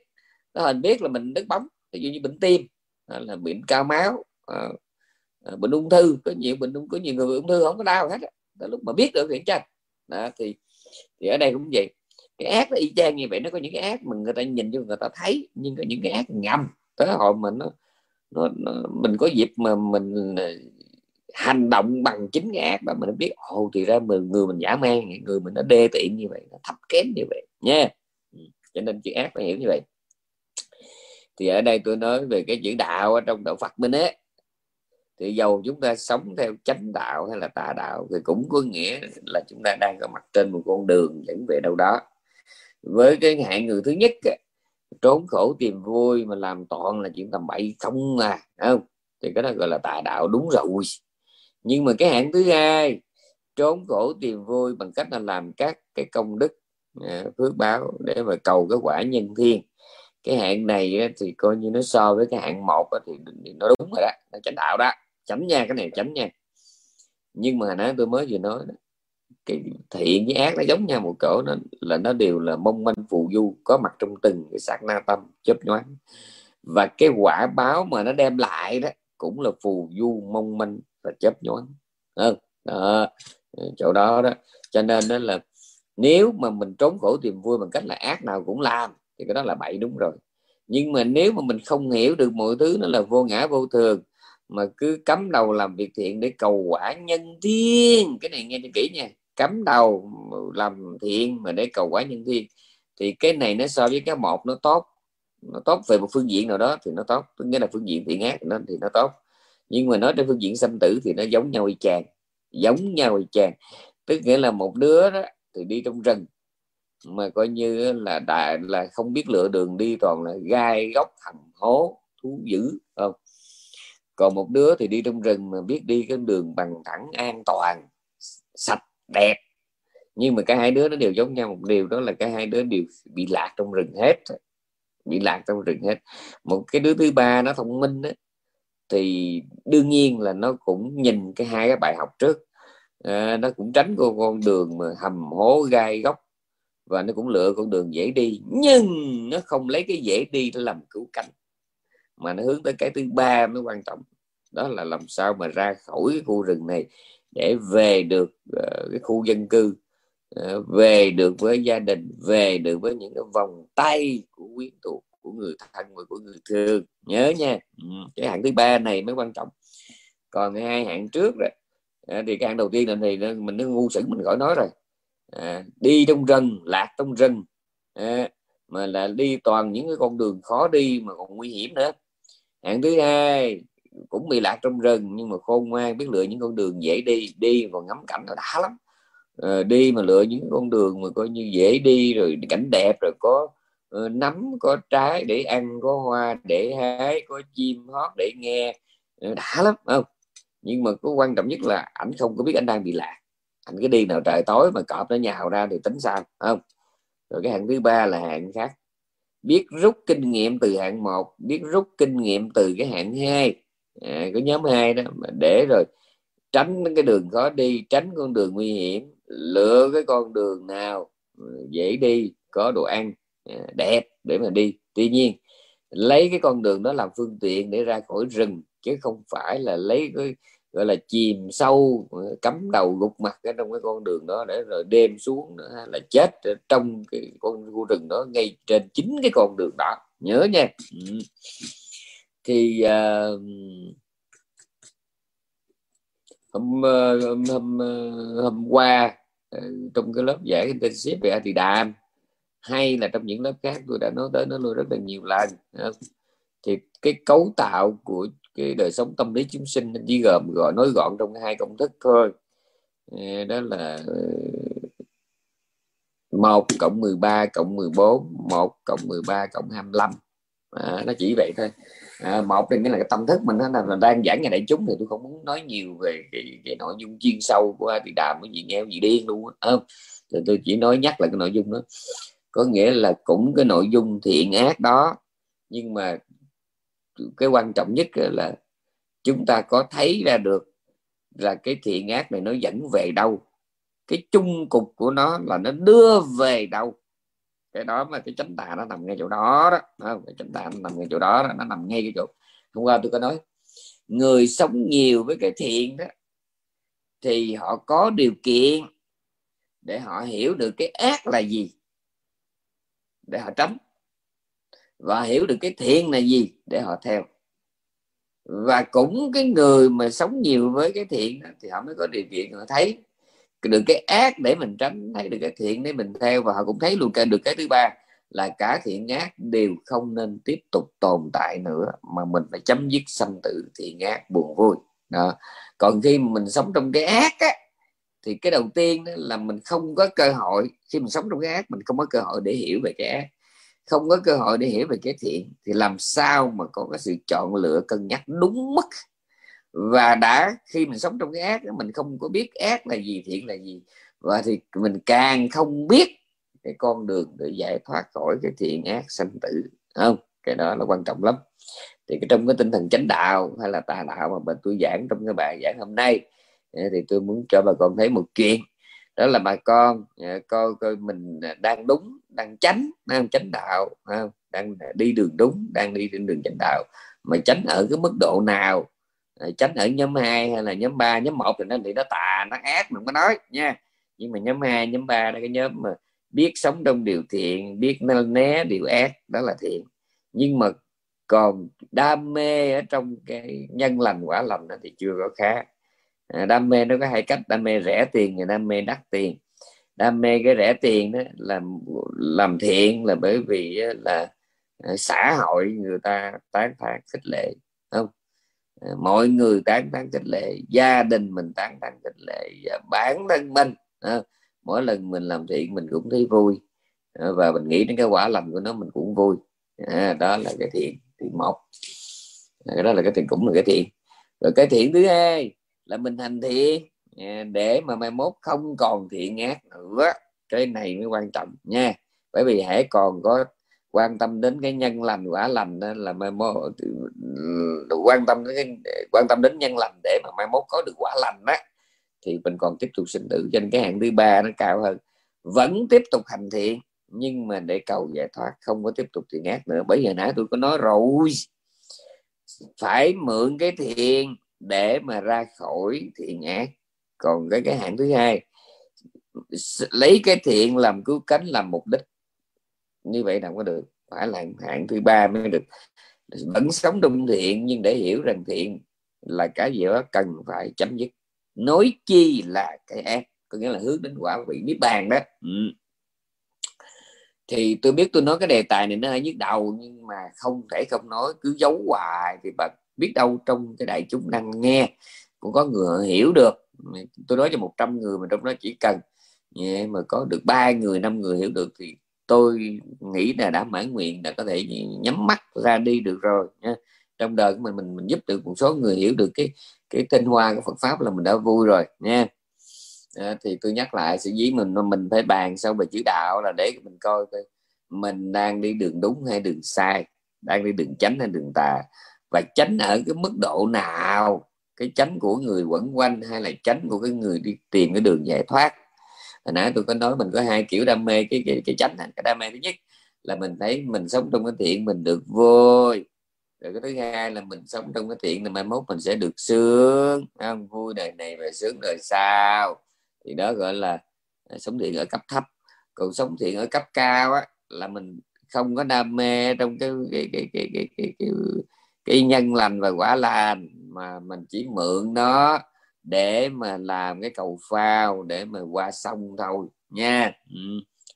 Nó hình biết là mình đứt bóng ví dụ như bệnh tim là bệnh cao máu à, à, bệnh ung thư có nhiều bệnh có nhiều người ung thư không có đau hết đó, lúc mà biết được thì chắc đó, thì thì ở đây cũng vậy. Cái ác nó y chang như vậy nó có những cái ác mà người ta nhìn cho người ta thấy nhưng có những cái ác ngầm. Tới hồi mình nó, nó, nó mình có dịp mà mình ờ, hành động bằng chính cái ác mà mình biết ồ thì ra mình người mình giả man người mình nó đê tiện như vậy nó thấp kém như vậy nha. Ừ, cho nên chữ ác phải hiểu như vậy. Thì ở đây tôi nói về cái chữ đạo ở trong đạo Phật mình ấy thì dầu chúng ta sống theo chánh đạo hay là tà đạo thì cũng có nghĩa là chúng ta đang có mặt trên một con đường dẫn về đâu đó. Với cái hạng người thứ nhất trốn khổ tìm vui mà làm toàn là chuyện tầm bậy không à không? Thì cái đó gọi là tà đạo đúng rồi. Nhưng mà cái hạng thứ hai, trốn khổ tìm vui bằng cách là làm các cái công đức à, phước báo để mà cầu cái quả nhân thiên. Cái hạng này thì coi như nó so với cái hạng một thì nó đúng rồi đó, nó chánh đạo đó chấm nha cái này chấm nha. Nhưng mà nãy tôi mới vừa nói đó, cái thiện với ác nó giống nhau một cỡ nó là nó đều là mong manh phù du có mặt trong từng cái sát na tâm chớp nhoáng. Và cái quả báo mà nó đem lại đó cũng là phù du mong manh và chớp nhoáng. Không đó, ừ, chỗ đó đó. Cho nên đó là nếu mà mình trốn khổ tìm vui bằng cách là ác nào cũng làm thì cái đó là bậy đúng rồi. Nhưng mà nếu mà mình không hiểu được mọi thứ nó là vô ngã vô thường mà cứ cắm đầu làm việc thiện để cầu quả nhân thiên cái này nghe cho kỹ nha. Cắm đầu làm thiện mà để cầu quả nhân thiên thì cái này nó so với cái một nó tốt. Nó tốt về một phương diện nào đó thì nó tốt. Tức nghĩa là phương diện thiện ác nó thì nó tốt. Nhưng mà nói trên phương diện sanh tử thì nó giống nhau y chang. Giống nhau y chang. Tức nghĩa là một đứa đó thì đi trong rừng. Mà coi như là đại, là không biết lựa đường đi toàn là gai góc hầm hố, thú dữ không? Còn một đứa thì đi trong rừng mà biết đi cái đường bằng thẳng an toàn sạch đẹp. Nhưng mà cả hai đứa nó đều giống nhau một điều đó là cả hai đứa đều bị lạc trong rừng hết. Bị lạc trong rừng hết. Một cái đứa thứ ba nó thông minh đó, thì đương nhiên là nó cũng nhìn cái hai cái bài học trước. À, nó cũng tránh con con đường mà hầm hố gai góc và nó cũng lựa con đường dễ đi. Nhưng nó không lấy cái dễ đi để làm cứu cánh mà nó hướng tới cái thứ ba mới quan trọng. Đó là làm sao mà ra khỏi cái khu rừng này để về được uh, cái khu dân cư uh, về được với gia đình về được với những cái vòng tay của quyến thuộc của người thân và của người thương. Nhớ nha. Ừ, cái hạng thứ ba này mới quan trọng. Còn hai hạng trước rồi à, ờ, thì cái hạng đầu tiên là thì mình nó ngu sững mình gọi nói rồi. À, đi trong rừng lạc trong rừng. À, mà là đi toàn những cái con đường khó đi mà còn nguy hiểm nữa hạng thứ hai cũng bị lạc trong rừng nhưng mà khôn ngoan biết lựa những con đường dễ đi. Đi và ngắm cảnh là đã lắm. À, đi mà lựa những con đường mà coi như dễ đi rồi cảnh đẹp rồi có uh, nấm có trái để ăn có hoa để hái có chim hót để nghe ờ, đã lắm không? Nhưng mà có quan trọng nhất là ảnh không có biết anh đang bị lạc. Anh cứ đi nào trời tối mà cọp nó nhào ra thì tính sao không? Rồi cái hạng thứ ba là hạng khác biết rút kinh nghiệm từ hạng một biết rút kinh nghiệm từ cái hạng hai. À, cái nhóm hai đó mà để rồi tránh cái đường khó đi tránh con đường nguy hiểm lựa cái con đường nào ừ, dễ đi có đồ ăn à, đẹp để mà đi. Tuy nhiên lấy cái con đường đó làm phương tiện để ra khỏi rừng chứ không phải là lấy cái gọi là chìm sâu cắm đầu gục mặt ở trong cái con đường đó để rồi đêm xuống nữa là chết trong cái con khu rừng đó ngay trên chính cái con đường đó. Nhớ nha. Ừ. thì uh, hôm, hôm hôm hôm qua trong cái lớp giải intensive về thì đàm hay là trong những lớp khác tôi đã nói tới nó luôn rất là nhiều lần thì cái cấu tạo của cái đời sống tâm lý chúng sinh chỉ gồm gọi nói gọn trong hai công thức thôi. Ờ, đó là ờ, một cộng 13 cộng 14 một cộng 13 cộng 25 à, nó chỉ vậy thôi. À, một thì nghĩa là cái tâm thức mình nó là đang giảng ngày đại chúng thì tôi không muốn nói nhiều về cái, cái nội dung chuyên sâu của thì đàm cái gì nghe gì điên luôn á. À, thì tôi chỉ nói nhắc lại cái nội dung đó. Có nghĩa là cũng cái nội dung thiện ác đó nhưng mà cái quan trọng nhất là chúng ta có thấy ra được là cái thiện ác này nó dẫn về đâu. Cái chung cục của nó là nó đưa về đâu. Cái đó mà cái chánh tà nó nằm ngay chỗ đó đó không? cái chánh tà nó nằm ngay chỗ đó, đó nó nằm ngay cái chỗ. Hôm qua tôi có nói người sống nhiều với cái thiện đó thì họ có điều kiện để họ hiểu được cái ác là gì để họ tránh và hiểu được cái thiện là gì để họ theo. Và cũng cái người mà sống nhiều với cái thiện đó, thì họ mới có điều kiện họ thấy được cái ác để mình tránh thấy được cái thiện để mình theo. Và họ cũng thấy luôn cả được cái thứ ba là cả thiện ác đều không nên tiếp tục tồn tại nữa mà mình phải chấm dứt sanh tử thiện ác buồn vui. Đó. còn khi mình sống trong cái ác á, thì cái đầu tiên đó là mình không có cơ hội. Khi mình sống trong cái ác mình không có cơ hội để hiểu về cái ác không có cơ hội để hiểu về cái thiện, thì làm sao mà có cái sự chọn lựa, cân nhắc đúng mức? Và đã, khi mình sống trong cái ác mình không có biết ác là gì, thiện là gì, và thì mình càng không biết cái con đường để giải thoát khỏi cái thiện ác sanh tử không? Cái đó là quan trọng lắm. Thì cái trong cái tinh thần chánh đạo hay là tà đạo mà mình tôi giảng trong cái bài giảng hôm nay, thì tôi muốn cho bà con thấy một chuyện đó là bà con à, coi coi mình à, đang đúng, đang tránh đang tránh đạo đang đi đường đúng, đang đi trên đường chánh đạo. Mà tránh ở cái mức độ nào? À, tránh ở nhóm 2 hay là nhóm 3 nhóm 1 thì nó thì nó tà, nó ác mình mới nói, nha. Nhưng mà nhóm 2 nhóm 3 là cái nhóm mà biết sống trong điều thiện, biết né điều ác, đó là thiện. Nhưng mà còn đam mê ở trong cái nhân lành quả lành thì chưa có khác. À, đam mê nó có hai cách đam mê rẻ tiền và đam mê đắt tiền. Đam mê cái rẻ tiền đó là làm thiện là bởi vì là à, xã hội người ta tán thán khích lệ không? À, mọi người tán thán khích lệ gia đình mình tán thán khích lệ và bản thân mình mỗi lần mình làm thiện mình cũng thấy vui. Và mình nghĩ đến cái quả lành của nó mình cũng vui. À, đó là cái thiện thiện một cái đó là cái thiện cũng là cái thiện. Rồi cái thiện thứ hai là mình hành thiện. Để mà mai mốt không còn thiện ác nữa. Cái này mới quan trọng nha. Bởi vì hãy còn có quan tâm đến cái nhân lành quả lành đó là mai mốt ừ, quan tâm đến cái, quan tâm đến nhân lành để mà mai mốt có được quả lành á thì mình còn tiếp tục sinh tử. Trên cái hạng thứ ba nó cao hơn. Vẫn tiếp tục hành thiện nhưng mà để cầu giải thoát không có tiếp tục thiện ác nữa. Bởi giờ nãy tôi có nói rồi phải mượn cái thiện để mà ra khỏi thiện ác. Còn cái cái hạng thứ hai lấy cái thiện làm cứu cánh, làm mục đích. Như vậy nào có được? Phải là hạng thứ ba mới được. Vẫn sống trong thiện, nhưng để hiểu rằng thiện là cái gì đó cần phải chấm dứt. Nói chi là cái ác, có nghĩa là hướng đến quả vị niết bàn đó. Ừ. thì tôi biết tôi nói cái đề tài này nó hơi nhức đầu, nhưng mà không thể không nói, cứ giấu hoài thì bà biết đâu trong cái đại chúng đang nghe cũng có người hiểu được. Tôi nói cho 100 người mà trong đó chỉ cần mà có được ba người năm người hiểu được thì tôi nghĩ là đã mãn nguyện là có thể nhắm mắt ra đi được rồi nha. Trong đời của mình mình mình giúp được một số người hiểu được cái cái tinh hoa của Phật pháp là mình đã vui rồi nha. À, thì tôi nhắc lại sự dí mình mình phải bàn sau về chữ đạo là để mình coi coi mình đang đi đường đúng hay đường sai đang đi đường chánh hay đường tà và tránh ở cái mức độ nào? Cái tránh của người quẩn quanh hay là tránh của cái người đi tìm cái đường giải thoát? Hồi nãy tôi có nói mình có hai kiểu đam mê cái cái cái tránh cái đam mê thứ nhất là mình thấy mình sống trong cái thiện mình được vui. Rồi cái thứ hai là mình sống trong cái thiện là mai mốt mình sẽ được sướng. Không? vui đời này và sướng đời sau. Thì đó gọi là à, sống thiện ở cấp thấp. Còn sống thiện ở cấp cao á là mình không có đam mê trong cái cái cái cái cái cái, cái, cái cái nhân lành và quả lành mà mình chỉ mượn nó để mà làm cái cầu phao để mà qua sông thôi nha. Ừ.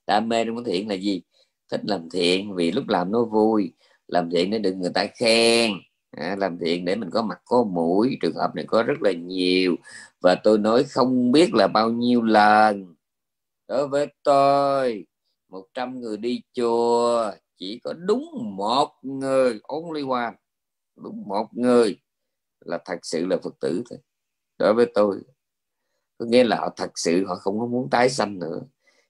đam mê trong thiện là gì? Thích làm thiện vì lúc làm nó vui. Làm thiện để được người ta khen. À, làm thiện để mình có mặt có mũi. Trường hợp này có rất là nhiều. Và tôi nói không biết là bao nhiêu lần. Đối với tôi 100 người đi chùa chỉ có đúng một người only one đúng, một người là thật sự là phật tử thôi. Đối với tôi, có nghĩa là họ thật sự họ không có muốn tái sanh nữa.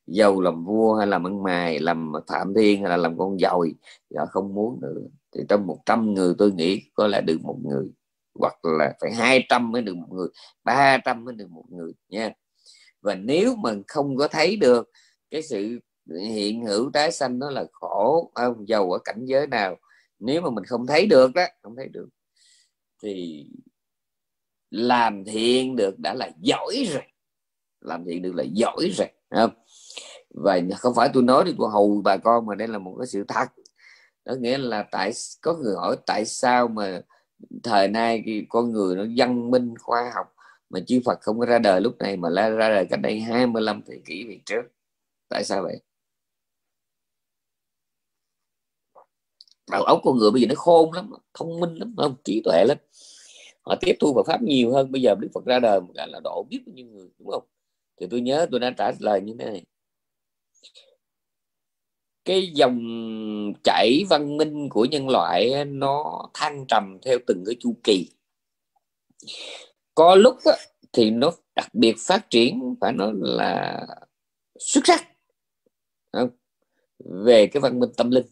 Giàu làm vua hay làm ăn mài, làm phạm thiên hay là làm con dồi họ không muốn nữa. Thì trong 100 người tôi nghĩ có lẽ được một người, hoặc là phải 200 mới được một người 300 mới được một người nha. Và nếu mà không có thấy được cái sự hiện hữu tái sanh nó là khổ, không giàu ở cảnh giới nào nếu mà mình không thấy được đó, không thấy được, thì làm thiện được đã là giỏi rồi. Làm thiện được là giỏi rồi không? Và không phải tôi nói đi, tôi hầu bà con mà đây là một cái sự thật. Đó nghĩa là tại, có người hỏi tại sao mà thời nay con người nó văn minh, khoa học, mà chư Phật không có ra đời lúc này mà ra đời cách đây 25 thế kỷ về trước? Tại sao vậy? Đầu óc con người bây giờ nó khôn lắm thông minh lắm không? Trí tuệ lắm. Họ tiếp thu Phật pháp nhiều hơn. Bây giờ đức phật ra đời một cái là độ biết bao nhiêu người đúng không? Thì tôi nhớ tôi đã trả lời như thế này. Cái dòng chảy văn minh của nhân loại nó thăng trầm theo từng cái chu kỳ. Có lúc á, thì nó đặc biệt phát triển phải nói là xuất sắc. Không? về cái văn minh tâm linh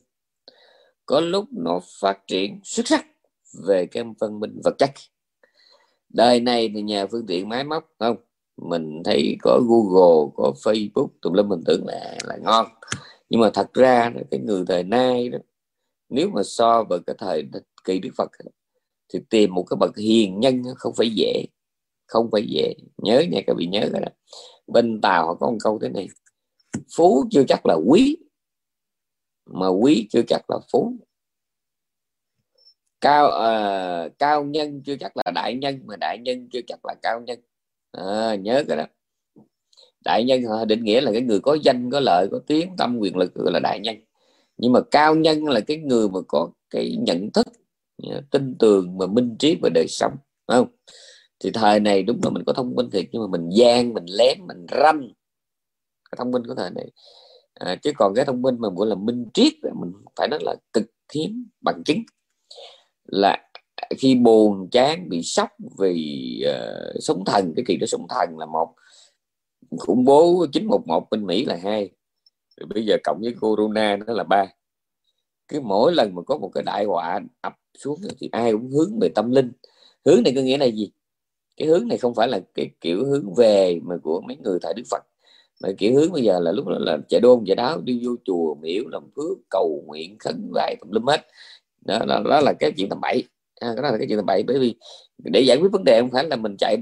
có lúc nó phát triển xuất sắc về cái văn minh vật chất. Đời này thì nhà phương tiện máy móc không? Mình thấy có Google, có Facebook, tùm lum mình tưởng là là ngon. Nhưng mà thật ra cái người thời nay đó, nếu mà so với cái thời kỳ Đức Phật thì tìm một cái bậc hiền nhân không phải dễ. Không phải dễ. Nhớ nha, các vị nhớ cái đó. Bên tàu họ có một câu thế này, phú chưa chắc là quý mà quý chưa chắc là phú. Cao uh, cao nhân chưa chắc là đại nhân mà đại nhân chưa chắc là cao nhân. À, nhớ cái đó. Đại nhân định nghĩa là cái người có danh có lợi có tiếng tâm quyền lực gọi là đại nhân. Nhưng mà cao nhân là cái người mà có cái nhận thức à, tin tường và minh trí về đời sống không? Thì thời này đúng là mình có thông minh thiệt nhưng mà mình gian mình lén mình ranh. Cái thông minh của thời này à, chứ còn cái thông minh mà gọi là minh triết mình phải nói là cực hiếm bằng chứng. Là khi buồn chán bị sốc vì ờ, uh, sống thần cái kỳ đó sống thần là một. Khủng bố 911 bên Mỹ là hai. Rồi bây giờ cộng với corona nó là ba. Cứ mỗi lần mà có một cái đại họa ập xuống thì ai cũng hướng về tâm linh. Hướng này có nghĩa là gì? Cái hướng này không phải là cái kiểu hướng về mà của mấy người thời Đức Phật mà kiểu hướng bây giờ là lúc đó là chạy đôn chạy đáo đi vô chùa miễu làm phước cầu nguyện khấn vái tùm lum hết. Đó, đó, đó là cái chuyện tầm bậy. À, đó là cái chuyện tầm bậy bởi vì để giải quyết vấn đề không phải là mình chạy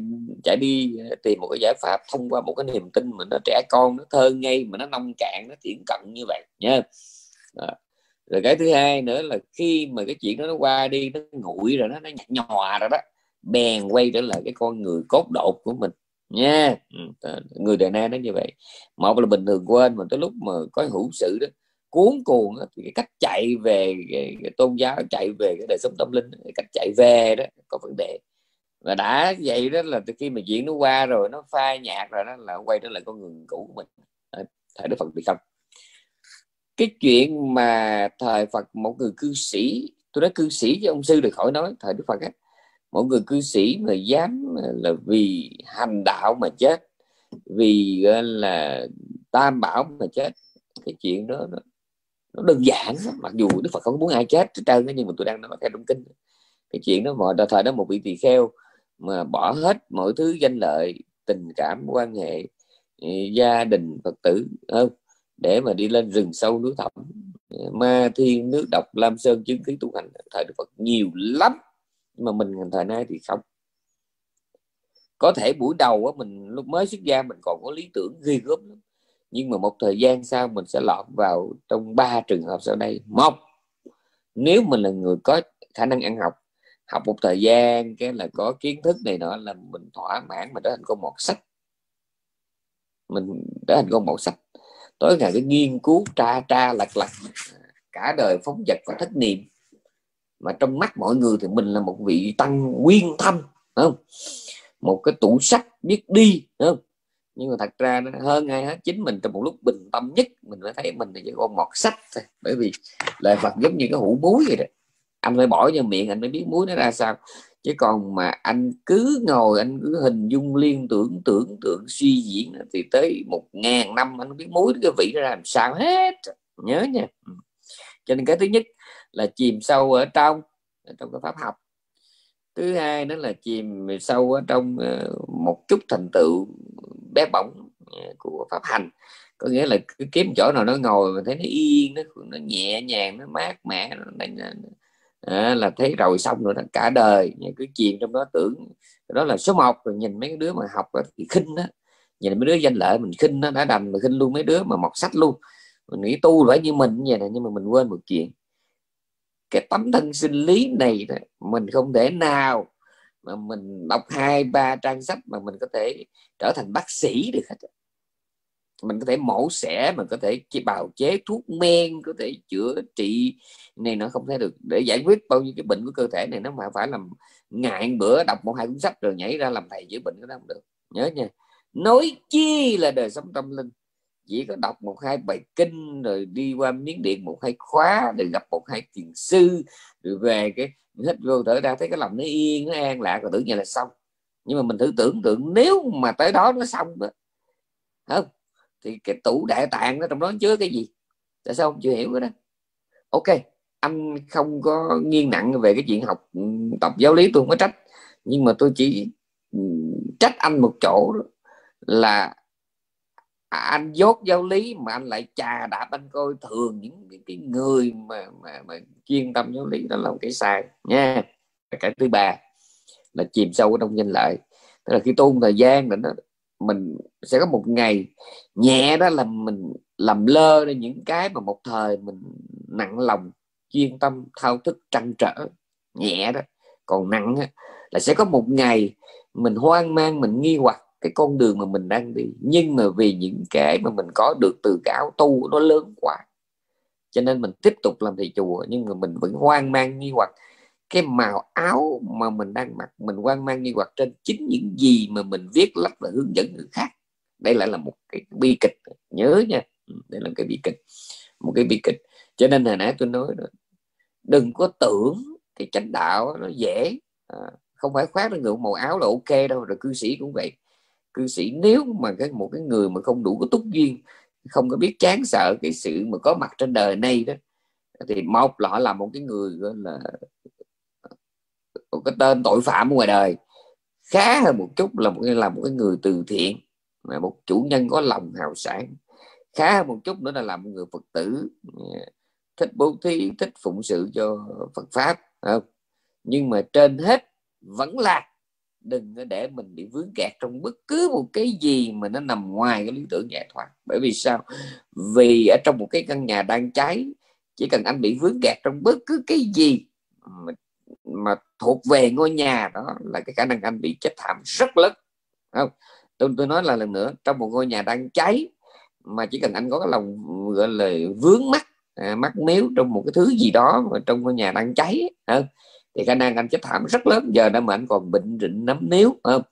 chạy đi ờ, tìm một cái giải pháp thông qua một cái niềm tin mà nó trẻ con nó thơ ngây mà nó nông cạn nó tiễn cận như vậy nha rồi cái thứ hai nữa là khi mà cái chuyện đó nó qua đi nó nguội rồi đó nó nhạt nhòa rồi đó bèn quay trở lại cái con người cốt đột của mình nha. Ừ, người đời nay nó như vậy. Một là bình thường quên mà tới lúc mà có hữu sự đó cuốn cuồng thì cái cách chạy về cái, cái tôn giáo chạy về cái đời sống tâm linh cái cách chạy về đó có vấn đề. Và đã vậy đó là từ khi mà chuyện nó qua rồi nó phai nhạt rồi đó là quay trở lại con người cũ của mình. Thời đức phật bị không. Cái chuyện mà thời phật một người cư sĩ tôi nói cư sĩ với ông sư được khỏi nói thời đức phật á mỗi người cư sĩ mà dám là vì hành đạo mà chết vì là tam bảo mà chết cái chuyện đó nó, nó đơn giản mặc dù đức phật không muốn ai chết hết trơn nhưng mà tôi đang nói theo trong kinh. Cái chuyện đó mọi thời đó một vị tỳ kheo mà bỏ hết mọi thứ danh lợi tình cảm quan hệ ừ, gia đình phật tử không để mà đi lên rừng sâu núi thẳm. Ma thiên nước độc lam sơn chứng khí tu hành thời đức phật nhiều lắm mà mình thời nay thì không. Có thể buổi đầu á, mình lúc mới xuất gia mình còn có lý tưởng ghi gớm lắm. Nhưng mà một thời gian sau mình sẽ lọt vào trong ba trường hợp sau đây. Một, nếu mình là người có khả năng ăn học học một thời gian cái là có kiến thức này nọ là mình thỏa mãn mà trở thành con một sách. Mình trở thành con một sách. Tối ngày cái nghiên cứu tra tra lật lật cả đời phóng vật và thất niệm mà trong mắt mọi người thì mình là một vị tăng nguyên thâm không? Một cái tủ sách biết đi không? Nhưng mà thật ra hơn ai hết, chính mình trong một lúc bình tâm nhất, mình mới thấy mình là chỉ con mọt sách thôi. Bởi vì lời Phật giống như cái hũ muối vậy đó. Anh phải bỏ vô miệng, anh mới biết muối nó ra sao. Chứ còn mà anh cứ ngồi, anh cứ hình dung, liên tưởng tưởng tượng, suy diễn thì tới một ngàn năm anh biết muối cái vị nó ra làm sao hết. Nhớ nha. Ừ. Cho nên cái thứ nhất là chìm sâu ở trong trong cái pháp học. Thứ hai đó là chìm sâu ở trong ờ, một chút thành tựu bé bỏng ờ, của pháp hành. Có nghĩa là cứ kiếm chỗ nào nó ngồi mà thấy nó yên nó nó nhẹ nhàng nó mát mẻ nó, nó, à, là thấy rồi xong rồi đó cả đời. Cứ chìm trong đó tưởng đó là số một. Rồi nhìn mấy đứa mà học thì khinh đó nhìn mấy đứa danh lợi mình khinh nó đã đành mà khinh luôn mấy đứa mà mọc sách luôn. Mình nghĩ tu phải như mình như vậy này nhưng mà mình quên một chuyện cái tấm thân sinh lý này mình không thể nào mà mình đọc hai, ba trang sách mà mình có thể trở thành bác sĩ được hết mình có thể mổ xẻ, mình có thể bào chế thuốc men, có thể chữa trị, này nó không thể được. Để giải quyết bao nhiêu cái bệnh của cơ thể này, nó mà phải làm ngại bữa đọc một hai cuốn sách rồi nhảy ra làm thầy chữa bệnh, cái đó không được. Nhớ nha. Nói chi là đời sống tâm linh? Chỉ có đọc một hai bài kinh, rồi đi qua miếng điện một hai khóa, rồi gặp một hai thiền sư, rồi về cái hết vô thở ra, thấy cái lòng nó yên, nó an lạc, rồi tưởng như là xong. Nhưng mà mình thử tưởng tượng, nếu mà tới đó nó xong đó, không? Thì cái tủ đại tạng nó trong đó chứa cái gì? Tại sao không chịu hiểu cái đó? Ok, anh không có nghiêng nặng về cái chuyện học ừ, tập giáo lý, tôi không có trách. Nhưng mà tôi chỉ ừ, trách anh một chỗ đó à, anh dốt giáo lý mà anh lại chà đạp anh coi thường những cái, cái người mà mà mà chuyên tâm giáo lý đó là một cái sai nha. Cái thứ ba là chìm sâu trong danh lợi. Tức là khi tu thời gian là nó mình sẽ có một ngày nhẹ đó là mình làm lơ đi những cái mà một thời mình nặng lòng chuyên tâm thao thức trăn trở nhẹ đó. Còn nặng là sẽ có một ngày mình hoang mang mình nghi hoặc cái con đường mà mình đang đi. Nhưng mà vì những cái mà mình có được từ cái áo tu nó lớn quá cho nên mình tiếp tục làm thầy chùa nhưng mà mình vẫn hoang mang nghi hoặc. Cái màu áo mà mình đang mặc mình hoang mang nghi hoặc trên chính những gì mà mình viết lách và hướng dẫn người khác. Đây lại là một cái bi kịch nhớ nha. Ừ, đây là cái bi kịch một cái bi kịch. Cho nên hồi nãy tôi nói đó, đừng có tưởng cái chánh đạo nó dễ. À, không phải khoác lên người màu áo là ok đâu rồi cư sĩ cũng vậy cư sĩ, nếu mà cái, một cái người mà không đủ có túc duyên, không có biết chán sợ cái sự mà có mặt trên đời này đó, thì một là họ là một cái người, gọi là, một cái tên tội phạm ngoài đời khá hơn một chút là một cái, là một cái người từ thiện, là một chủ nhân có lòng hào sản khá hơn một chút nữa là làm một người phật tử thích bố thí, thích phụng sự cho phật pháp không? nhưng mà trên hết vẫn là đừng để mình bị vướng kẹt trong bất cứ một cái gì mà nó nằm ngoài cái lý tưởng giải thoát bởi vì sao? Vì ở trong một cái căn nhà đang cháy chỉ cần anh bị vướng kẹt trong bất cứ cái gì mà, mà thuộc về ngôi nhà đó là cái khả năng anh bị chết thảm rất lớn. Không? Tôi tôi nói là lần nữa trong một ngôi nhà đang cháy mà chỉ cần anh có cái lòng gọi là vướng mắt à, mắt miếu trong một cái thứ gì đó mà trong ngôi nhà đang cháy không? Thì khả năng anh chết thảm rất lớn. Giờ đó mà anh còn bệnh rịnh nấm níu không?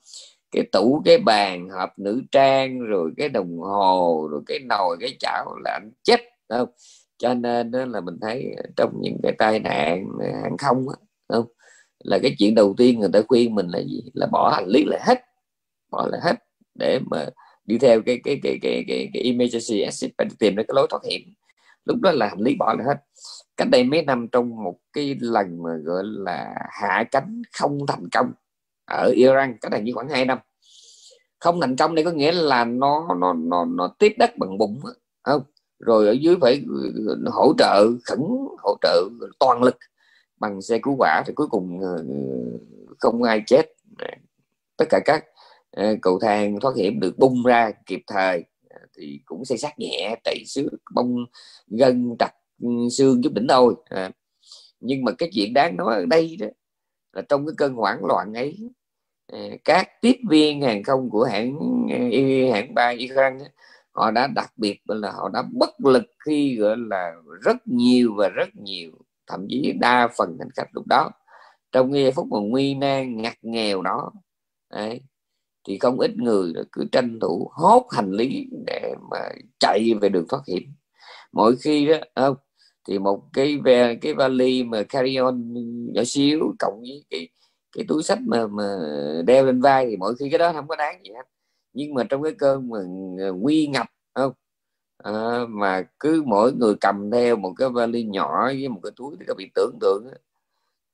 Cái tủ cái bàn hộp nữ trang rồi cái đồng hồ rồi cái nồi cái chảo là anh chết không? Cho nên đó là mình thấy trong những cái tai nạn hàng không không? Là cái chuyện đầu tiên người ta khuyên mình là gì? Là bỏ hành lý là hết bỏ là hết để mà đi theo cái cái cái cái cái, cái emergency exit để tìm ra cái lối thoát hiểm. Lúc đó là hành lý bỏ là hết cách đây mấy năm trong một cái lần mà gọi là hạ cánh không thành công ở Iran, cách đây như khoảng 2 năm. Không thành công đây có nghĩa là nó nó nó nó tiếp đất bằng bụng không? Rồi ở dưới phải ờ, hỗ trợ khẩn, hỗ trợ toàn lực bằng xe cứu hỏa thì cuối cùng ờ, không ai chết. Tất cả các ờ, cầu thang thoát hiểm được bung ra kịp thời, thì cũng xây sát nhẹ, tẩy xước bông gân trật Ừ, xương chút đỉnh thôi à. nhưng mà cái chuyện đáng nói ở đây đó là trong cái cơn hoảng loạn ấy à, các tiếp viên hàng không của hãng à, hãng bay Iran họ đã đặc biệt là họ đã bất lực khi gọi là rất nhiều và rất nhiều thậm chí đa phần hành khách lúc đó trong giây phút mà nguy nan ngặt nghèo đó đấy, thì không ít người cứ tranh thủ hốt hành lý để mà chạy về đường thoát hiểm mỗi khi đó không thì một cái về cái vali mà carry on nhỏ xíu cộng với cái cái túi sách mà mà đeo lên vai thì mỗi khi cái đó không có đáng gì hết. Nhưng mà trong cái cơn mà nguy ngập không? À, mà cứ mỗi người cầm theo một cái vali nhỏ với một cái túi thì các bị tưởng tượng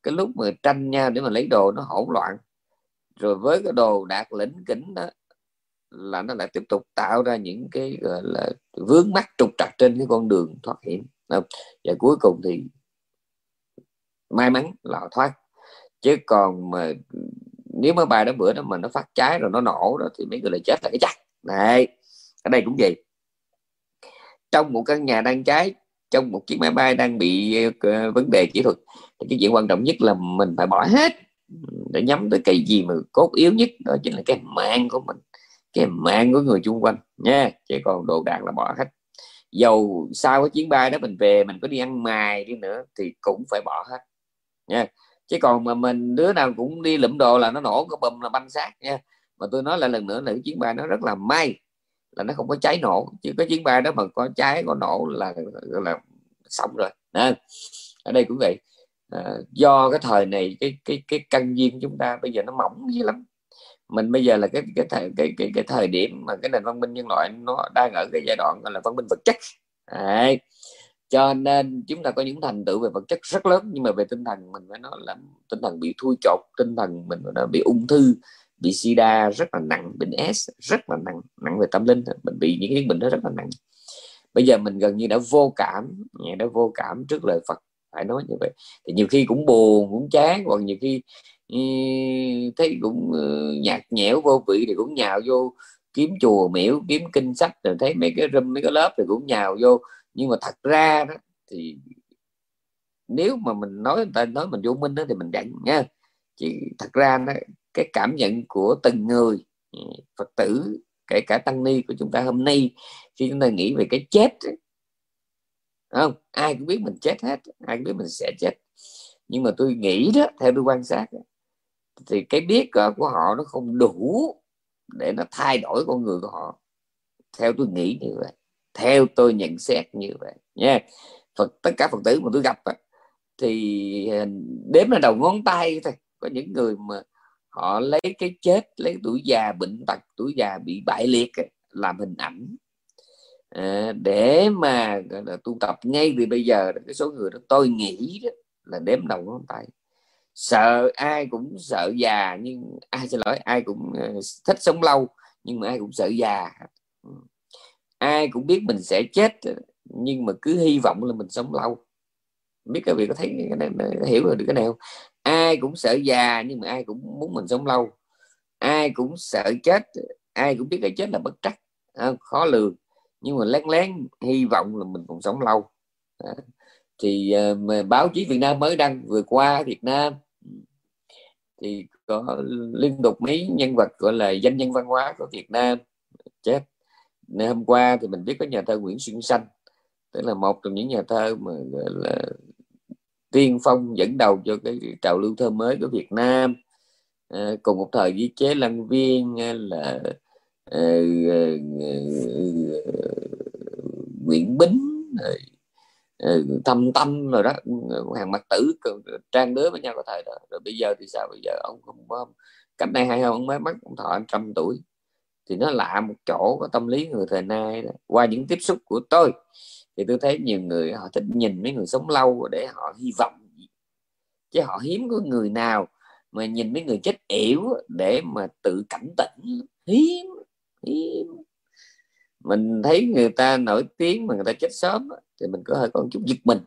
cái lúc mà tranh nhau để mà lấy đồ nó hỗn loạn. Rồi với cái đồ đạt lĩnh kỉnh đó là nó lại tiếp tục tạo ra những cái gọi là vướng mắt trục trặc trên cái con đường thoát hiểm và cuối cùng thì may mắn là họ thoát. Chứ còn mà nếu mà bài đó bữa đó mà nó phát cháy rồi nó nổ đó thì mấy người lại chết là cái chắc. Này ở đây cũng vậy. Trong một căn nhà đang cháy trong một chiếc máy bay đang bị uh, vấn đề kỹ thuật thì cái chuyện quan trọng nhất là mình phải bỏ hết để nhắm tới cái gì mà cốt yếu nhất đó chính là cái mạng của mình cái mạng của người chung quanh nha. Chỉ còn đồ đạc là bỏ hết dầu sau cái chuyến bay đó mình về mình có đi ăn mài đi nữa thì cũng phải bỏ hết. Nha. Chứ còn mà mình đứa nào cũng đi lụm đồ là nó nổ cái bùm là banh xác nha. Mà tôi nói lại lần nữa là cái chuyến bay nó rất là may là nó không có cháy nổ. Chứ cái chuyến bay đó mà có cháy có nổ là là xong rồi. Nên, ở đây cũng vậy. À, do cái thời này cái cái cái căn duyên chúng ta bây giờ nó mỏng dữ lắm mình bây giờ là cái cái thời, cái cái cái thời điểm mà cái nền văn minh nhân loại nó đang ở cái giai đoạn gọi là văn minh vật chất. Đấy. cho nên chúng ta có những thành tựu về vật chất rất lớn, nhưng mà về tinh thần mình phải nói là tinh thần bị thui chột, tinh thần mình nó bị ung thư, bị sida rất là nặng, bệnh s rất là nặng nặng về tâm linh mình bị những cái bệnh đó rất là nặng. Bây giờ mình gần như đã vô cảm, đã vô cảm trước lời Phật, phải nói như vậy. Thì nhiều khi cũng buồn, cũng chán còn nhiều khi thấy cũng ờ, nhạt nhẽo vô vị thì cũng nhào vô kiếm chùa miễu kiếm kinh sách rồi thấy mấy cái room mấy cái lớp thì cũng nhào vô. Nhưng mà thật ra đó thì nếu mà mình nói người ta nói mình vô minh đó thì mình đặng nha. Chỉ thật ra đó, cái cảm nhận của từng người ừ, phật tử kể cả tăng ni của chúng ta hôm nay khi chúng ta nghĩ về cái chết không? Ai cũng biết mình chết hết ai cũng biết mình sẽ chết. Nhưng mà tôi nghĩ đó theo tôi quan sát thì cái biết ờ, của họ nó không đủ để nó thay đổi con người của họ. Theo tôi nghĩ như vậy. Theo tôi nhận xét như vậy. Nha. Phật tất cả Phật tử mà tôi gặp thì đếm là đầu ngón tay thôi. Có những người mà họ lấy cái chết lấy tuổi già bệnh tật tuổi già bị bại liệt làm hình ảnh. À, để mà là tu tập ngay từ bây giờ cái số người đó tôi nghĩ đó là đếm đầu ngón tay sợ ai cũng sợ già nhưng ai xin lỗi ai cũng ờ, thích sống lâu nhưng mà ai cũng sợ già. Ừ. Ai cũng biết mình sẽ chết nhưng mà cứ hy vọng là mình sống lâu. Biết các vị có thấy cái này, hiểu được cái này không? Ai cũng sợ già nhưng mà ai cũng muốn mình sống lâu. Ai cũng sợ chết ai cũng biết cái chết là bất trắc ờ, khó lường. Nhưng mà lén lén hy vọng là mình còn sống lâu thì uh, báo chí Việt Nam mới đăng vừa qua Việt Nam thì có liên tục mấy nhân vật gọi là danh nhân văn hóa của Việt Nam chết. Nên hôm qua thì mình biết có nhà thơ Nguyễn Xuân Sanh, tức là một trong những nhà thơ mà gọi là tiên phong dẫn đầu cho cái trào lưu thơ mới của Việt Nam. À, cùng một thời với chế lăng viên ờ, là à, à, Nguyễn Bính rồi Ờ, thâm tâm rồi đó. Hàng mặt tử trang đứa với nhau có thời đó. Rồi bây giờ thì sao? Bây giờ ông không có, cách đây hai ông mới mất ông thọ trăm tuổi. Thì nó lạ một chỗ có tâm lý người thời nay đó. qua những tiếp xúc của tôi, thì tôi thấy nhiều người họ thích nhìn mấy người sống lâu để họ hy vọng. Chứ họ hiếm có người nào mà nhìn mấy người chết yểu để mà tự cảnh tỉnh. Hiếm hiếm mình thấy người ta nổi tiếng mà người ta chết sớm thì mình có hơi có một chút giật mình.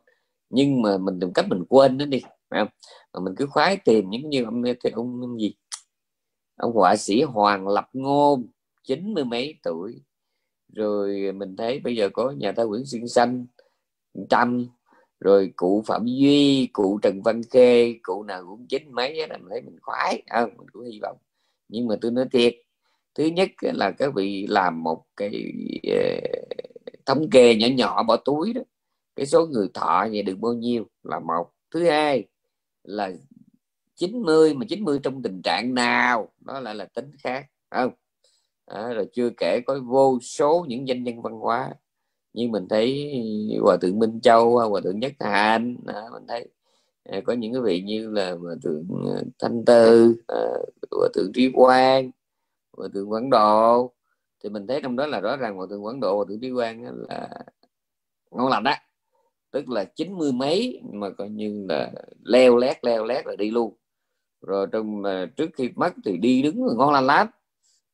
Nhưng mà mình tìm cách mình quên nó đi phải không? mà mình cứ khoái tìm những như ông thì ông, ông gì? Ông họa sĩ Hoàng Lập Ngôn chín mươi mấy tuổi. Rồi mình thấy bây giờ có nhà thơ Nguyễn Xuyên Xanh trăm rồi cụ Phạm Duy cụ Trần Văn Khê cụ nào cũng chín mấy là mình thấy mình khoái à, mình cũng hy vọng. Nhưng mà tôi nói thiệt thứ nhất là các vị làm một cái ờ, thống kê nhỏ nhỏ bỏ túi đó. Cái số người thọ vậy được bao nhiêu là một. Thứ hai là 90 mà 90 trong tình trạng nào đó lại là tính khác không? À, rồi chưa kể có vô số những danh nhân văn hóa. Như mình thấy hòa thượng minh châu hòa thượng nhất hạnh à, mình thấy à, có những cái vị như là hòa thượng ờ, thanh tư à, hòa thượng trí quang hòa thượng quảng độ. Thì mình thấy trong đó là rõ ràng hòa thượng quảng độ hòa thượng trí quang là ngon lành á. Tức là chín mươi mấy mà coi như là leo lét leo lét là đi luôn. Rồi trong mà trước khi mất thì đi đứng ngon lành lắm.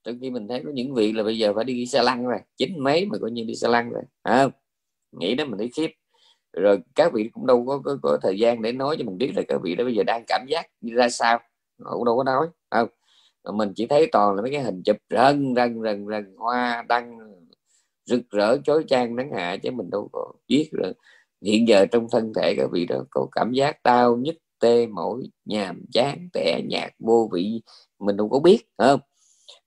Trong khi mình thấy có những vị là bây giờ phải đi xe lăn rồi chín mấy mà coi như đi xe lăn rồi à, nghĩ đó mình thấy khiếp. Rồi các vị cũng đâu có, có, có thời gian để nói cho mình biết là các vị đó bây giờ đang cảm giác như ra sao. Họ cũng đâu có nói không? Mình chỉ thấy toàn là mấy cái hình chụp rần rần rần rần hoa, đăng, rực rỡ, chói chang, nắng hạ chứ mình đâu có biết rồi hiện giờ trong thân thể các vị đó có cảm giác đau nhức, tê, mỏi, nhàm, chán, tẻ nhạt, vô vị, mình đâu có biết không?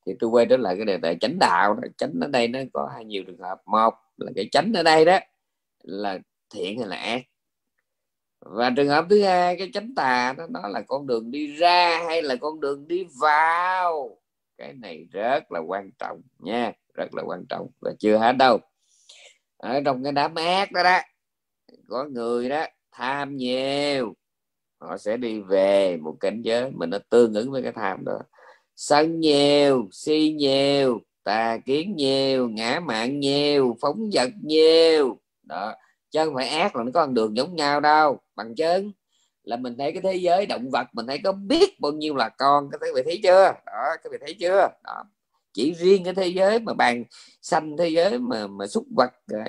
Thì tôi quay trở lại cái đề tài chánh đạo đó. chánh ở đây nó có hai nhiều trường hợp. Một là cái chánh ở đây đó là thiện hay là ác? Và trường hợp thứ hai, cái chánh tà đó nó là con đường đi ra hay là con đường đi vào? Cái này rất là quan trọng nha, rất là quan trọng và chưa hết đâu. Ở trong cái đám ác đó đó, có người đó tham nhiều, họ sẽ đi về một cảnh giới mình nó tương ứng với cái tham đó. Sân nhiều, si nhiều, tà kiến nhiều, ngã mạng nhiều, phóng vật nhiều. Đó, chứ không phải ác là nó có con đường giống nhau đâu bằng chân. Là mình thấy cái thế giới động vật, mình thấy có biết bao nhiêu là con, các vị thấy chưa? Đó, các vị thấy chưa? Đó. chỉ riêng cái thế giới mà bàn xanh, thế giới mà mà xúc vật ờ,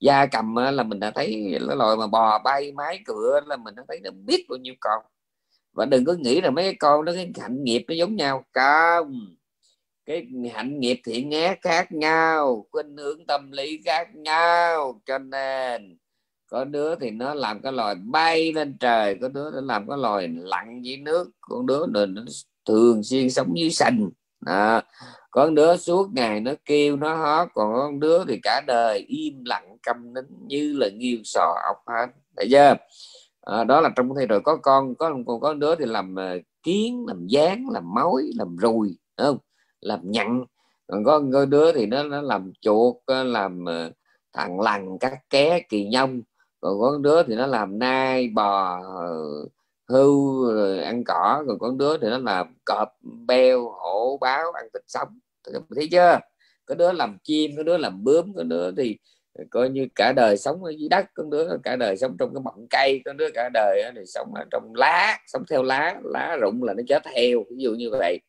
da cầm là mình đã thấy cái loài mà bò bay, mái cửa, là mình đã thấy nó biết bao nhiêu con. Và đừng có nghĩ là mấy con nó cái hạnh nghiệp nó giống nhau. Không. Cái hạnh nghiệp thiện ác khác nhau, khuynh hướng tâm lý khác nhau. Cho nên có đứa thì nó làm cái loài bay lên trời có đứa nó làm cái loài lặn dưới nước con đứa nó, nó thường xuyên sống dưới sành. À, con đứa suốt ngày nó kêu nó hót còn con đứa thì cả đời im lặng câm nín như là nghiêu sò ốc hết. Thấy chưa? À, đó là trong thay rồi. Có con có còn có đứa thì làm ờ, kiến làm dán làm mối làm rùi không? Làm nhặn. Còn có, đứa thì nó nó làm chuột ờ, làm thằng lằn các ké kỳ nhông còn có đứa thì nó làm nai bò ờ, hưu rồi ăn cỏ. Còn con đứa thì nó làm cọp beo hổ báo ăn thịt sống. Thấy chưa? Có đứa làm chim có đứa làm bướm có đứa thì coi như cả đời sống ở dưới đất con đứa cả đời sống trong cái mọng cây con đứa cả đời thì sống ở trong lá sống theo lá lá rụng là nó chết theo ví dụ như vậy.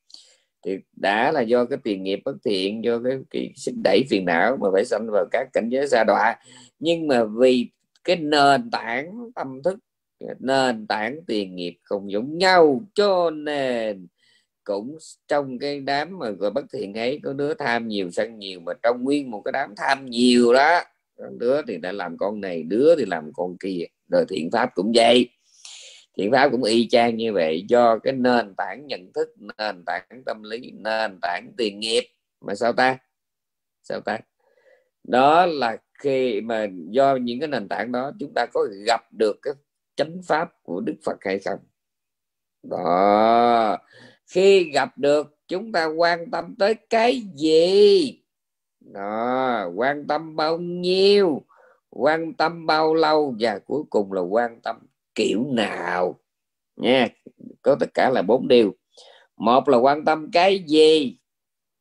Thì đã là do cái tiền nghiệp bất thiện do cái, cái sức đẩy phiền não mà phải sanh vào các cảnh giới xa đọa. Nhưng mà vì cái nền tảng tâm thức nền tảng tiền nghiệp không giống nhau. Cho nên cũng trong cái đám mà gọi bất thiện ấy, có đứa tham nhiều, sân nhiều, mà trong nguyên một cái đám tham nhiều đó đứa thì đã làm con này, đứa thì làm con kia. Rồi thiện pháp cũng vậy. Thiện pháp cũng y chang như vậy. Do cái nền tảng nhận thức, nền tảng tâm lý, nền tảng tiền nghiệp. Mà sao ta? Sao ta? Đó là khi mà do những cái nền tảng đó chúng ta có gặp được cái chánh pháp của đức phật hay không? Đó. Khi gặp được, chúng ta quan tâm tới cái gì? Đó. Quan tâm bao nhiêu? Quan tâm bao lâu? Và cuối cùng là quan tâm kiểu nào? Nha, có tất cả là bốn điều. Một là quan tâm cái gì?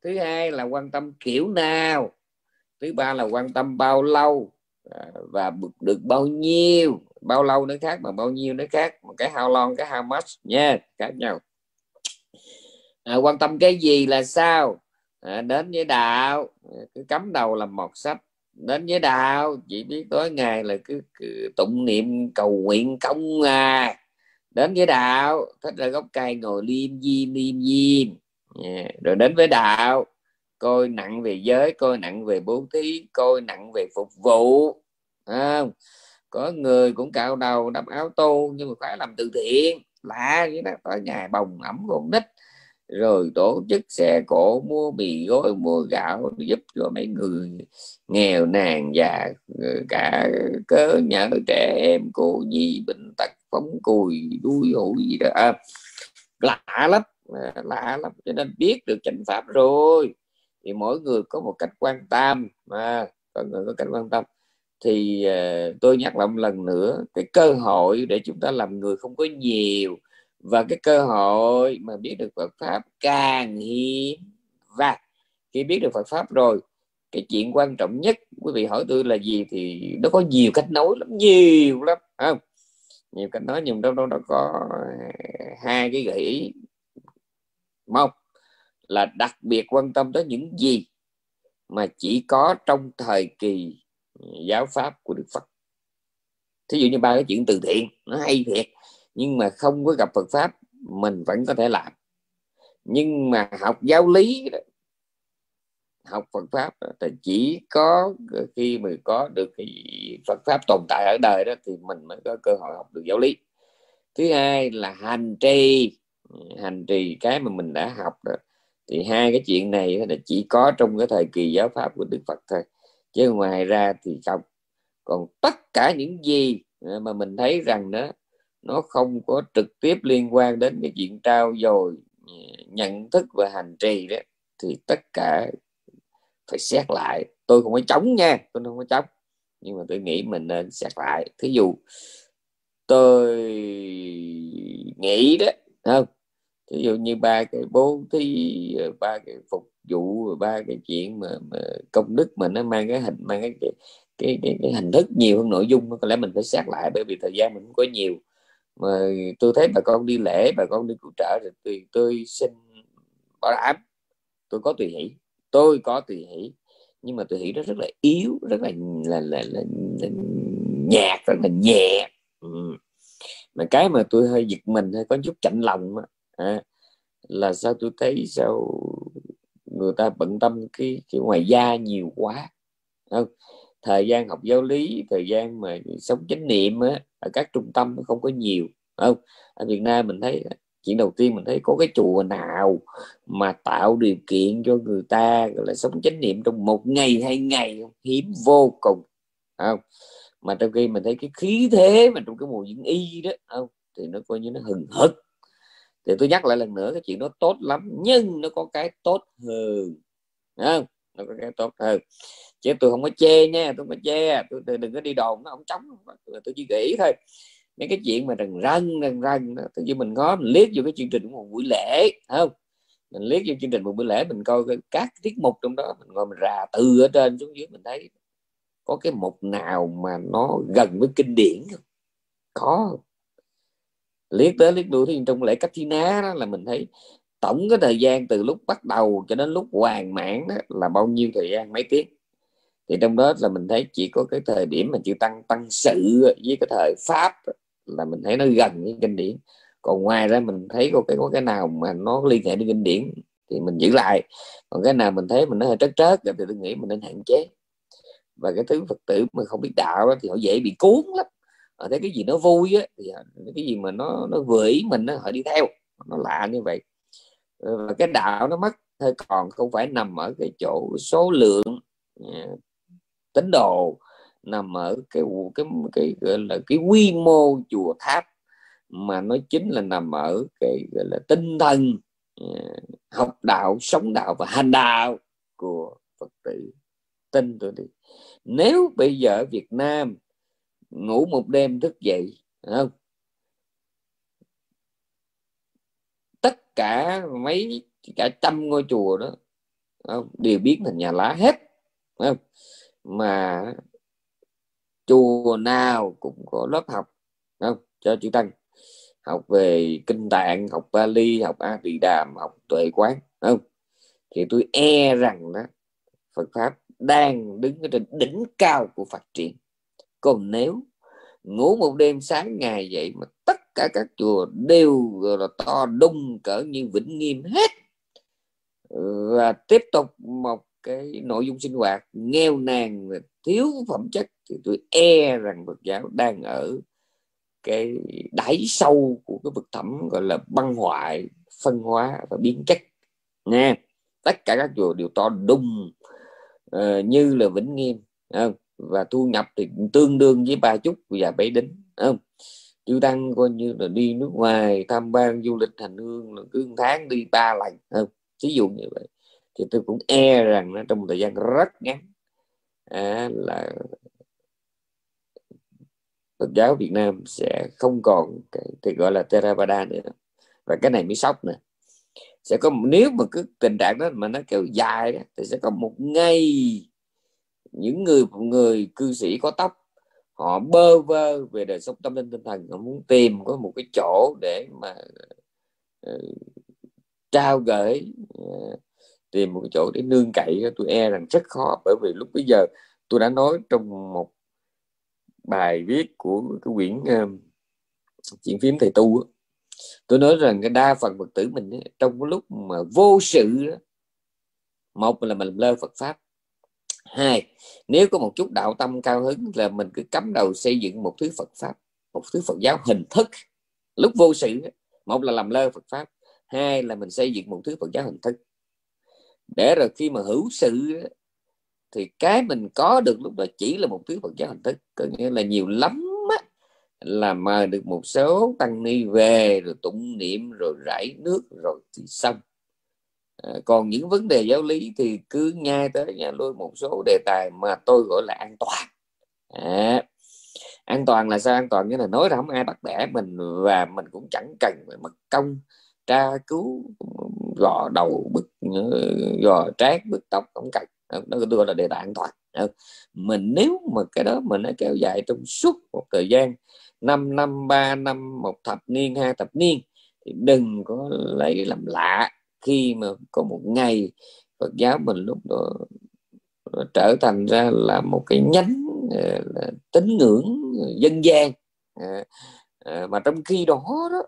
Thứ hai là quan tâm kiểu nào? Thứ ba là quan tâm bao lâu à, và được bao nhiêu. Bao lâu nó khác mà bao nhiêu nó khác. Một cái how long cái how much nha khác nhau. À, quan tâm cái gì là sao? À, đến với đạo. À, cứ cắm đầu làm một sách. Đến với đạo. Chỉ biết tối ngày là cứ, cứ tụng niệm cầu nguyện công à. Đến với đạo. Thích ra gốc cây ngồi liêm diêm liêm diêm. Yeah. rồi đến với đạo coi nặng về giới coi nặng về bố thí coi nặng về phục vụ. À, có người cũng cạo đầu đắp áo tô nhưng mà phải làm từ thiện. Lạ như đó có nhà bồng ẩm con nít. Rồi tổ chức xe cổ mua mì gói mua gạo giúp cho mấy người nghèo nàn và ờ, cả cớ nhớ trẻ em cô nhi bệnh tật phóng cùi đuôi hủi gì đó. À, lạ lắm à, lạ lắm cho nên biết được chánh pháp rồi thì mỗi người có một cách quan tâm mà có người có cách quan tâm. Thì uh, tôi nhắc lại một lần nữa cái cơ hội để chúng ta làm người không có nhiều và cái cơ hội mà biết được Phật pháp càng hiếm và khi biết được Phật pháp rồi cái chuyện quan trọng nhất quý vị hỏi tôi là gì thì nó có nhiều cách nói lắm nhiều lắm không? Nhiều cách nói nhưng trong đó nó có hai cái gợi ý. Một là đặc biệt quan tâm tới những gì mà chỉ có trong thời kỳ giáo pháp của Đức Phật. Thí dụ như ba cái chuyện từ thiện, nó hay thiệt, nhưng mà không có gặp Phật pháp, mình vẫn có thể làm. Nhưng mà học giáo lý học Phật pháp thì chỉ có khi mình có được cái Phật pháp tồn tại ở đời đó, thì mình mới có cơ hội học được giáo lý. Thứ hai là hành trì hành trì cái mà mình đã học rồi thì hai cái chuyện này là chỉ có trong cái thời kỳ giáo pháp của Đức Phật thôi. Chứ ngoài ra thì không. Còn tất cả những gì mà mình thấy rằng đó, nó không có trực tiếp liên quan đến cái chuyện trao dồi ừ, nhận thức và hành trì đó, thì tất cả phải xét lại. Tôi không có chống nha, tôi không có chống. Nhưng mà tôi nghĩ mình nên xét lại. Thí dụ, tôi nghĩ đó, không ví dụ như ba cái bố thí ờ, ba cái phục vụ ba cái chuyện mà, mà công đức mà nó mang cái hình mang cái cái, cái, cái, cái hình thức nhiều hơn nội dung có lẽ mình phải xét lại bởi vì thời gian mình không có nhiều. Mà tôi thấy bà con đi lễ bà con đi cứu trợ thì tôi, tôi xin bảo đảm tôi có tùy hỷ. Tôi có tùy hỷ nhưng mà tùy hỷ nó rất là yếu rất là là, là, là, là nhạt rất là nhẹ. Ừ. mà cái mà tôi hơi giật mình hơi có chút chạnh lòng à, là sao tôi thấy sao người ta bận tâm cái, cái ngoài da nhiều quá. Không thời gian học giáo lý thời gian mà sống chánh niệm á, ở các trung tâm nó không có nhiều. Không ở Việt Nam mình thấy chuyện đầu tiên mình thấy có cái chùa nào mà tạo điều kiện cho người ta gọi là sống chánh niệm trong một ngày hai ngày hiếm vô cùng. Không mà trong khi mình thấy cái khí thế mà trong cái mùa diễn y đó không thì nó coi như nó hừng hực thì tôi nhắc lại lần nữa cái chuyện đó tốt lắm nhưng nó có cái tốt hơn. Không? Nó có cái tốt hơn. Chứ tôi không có chê nha tôi không có chê. Tôi, tôi đừng có đi đồn nó không chống tôi chỉ nghĩ thôi. Mấy cái chuyện mà rần rần rần rần tự nhiên mình có mình liếc vô cái chương trình của một buổi lễ không? Mình liếc vô chương trình một buổi lễ mình coi các tiết mục trong đó mình ngồi mình rà từ ở trên xuống dưới mình thấy có cái mục nào mà nó gần với kinh điển không? Có liếc tới liếc đuôi thì trong lễ cách thi ná đó là mình thấy tổng cái thời gian từ lúc bắt đầu cho đến lúc hoàn mãn đó là bao nhiêu thời gian? Mấy tiếng? Thì trong đó là mình thấy chỉ có cái thời điểm mà chữ tăng tăng sự với cái thời pháp là mình thấy nó gần với kinh điển. Còn ngoài ra mình thấy có cái có cái nào mà nó liên hệ đến kinh điển thì mình giữ lại. Còn cái nào mình thấy mình nó hơi trớt trớt thì tôi nghĩ mình nên hạn chế. Và cái thứ phật tử mà không biết đạo đó, thì họ dễ bị cuốn lắm họ thấy cái gì nó vui á thì à, cái gì mà nó nó vừa ý mình đó, họ đi theo nó lạ như vậy. Ờ, và cái đạo nó mất thôi còn không phải nằm ở cái chỗ số lượng à, tín đồ nằm ở cái cái cái gọi là cái quy mô chùa tháp mà nó chính là nằm ở cái gọi là tinh thần à, học đạo sống đạo và hành đạo của phật tử. Tin tôi đi. Nếu bây giờ Việt Nam ngủ một đêm thức dậy không? Tất cả mấy, cả trăm ngôi chùa đó không? đều biến thành nhà lá hết không? mà chùa nào cũng có lớp học không? Cho chữ tăng. Học về kinh tạng, học Bali, học A Tỳ Đàm học tuệ quán không? Thì tôi e rằng đó, Phật pháp đang đứng ở trên đỉnh cao của phát triển còn nếu ngủ một đêm sáng ngày vậy mà tất cả các chùa đều là to đung cỡ như vĩnh nghiêm hết và tiếp tục một cái nội dung sinh hoạt nghèo nàn và thiếu phẩm chất thì tôi e rằng Phật giáo đang ở cái đáy sâu của cái vực thẳm gọi là băng hoại phân hóa và biến chất nha tất cả các chùa đều to đùng uh, như là vĩnh nghiêm không? Và thu nhập thì tương đương với ba chút và bảy đính không? Chú tăng coi như là đi nước ngoài tham quan du lịch hành hương là cứ tháng đi ba lần không? Ví dụ như vậy. Thì tôi cũng e rằng nó trong một thời gian rất ngắn à, là Phật giáo Việt Nam sẽ không còn cái thì gọi là Theravada nữa. Và cái này mới sốc nữa sẽ có nếu mà cứ tình trạng đó mà nó kéo dài đó, thì sẽ có một ngày những người người cư sĩ có tóc họ bơ vơ về đời sống tâm linh tinh thần họ muốn tìm có một cái chỗ để mà uh, trao gửi uh, tìm một cái chỗ để nương cậy. Tôi e rằng rất khó bởi vì lúc bây giờ tôi đã nói trong một bài viết của cái quyển uh, chuyện phím thầy tu tôi nói rằng cái đa phần phật tử mình trong cái lúc mà vô sự một là mình lơ Phật pháp hai nếu có một chút đạo tâm cao hứng là mình cứ cắm đầu xây dựng một thứ Phật pháp một thứ Phật giáo hình thức. Lúc vô sự một là làm lơ Phật pháp hai là mình xây dựng một thứ Phật giáo hình thức. Để rồi khi mà hữu sự thì cái mình có được lúc đó chỉ là một thứ Phật giáo hình thức. Có nghĩa là nhiều lắm á, là mời được một số tăng ni về rồi tụng niệm rồi rải nước rồi thì xong. Ờ, còn những vấn đề giáo lý thì cứ nhai tới nha luôn một số đề tài mà tôi gọi là an toàn. À, an toàn là sao? An toàn như là nói ra không ai bắt bẻ mình và mình cũng chẳng cần phải mất công tra cứu gò đầu bức ờ, gò trát bức tóc không cần. Đó tôi gọi là đề tài an toàn. Ờ, mình nếu mà cái đó mình nó kéo dài trong suốt một thời gian 5 năm 3 năm một thập niên hai thập niên thì đừng có lấy làm lạ khi mà có một ngày Phật giáo mình lúc đó trở thành ra là một cái nhánh ờ, là tín ngưỡng dân gian. À, à, mà trong khi đó đó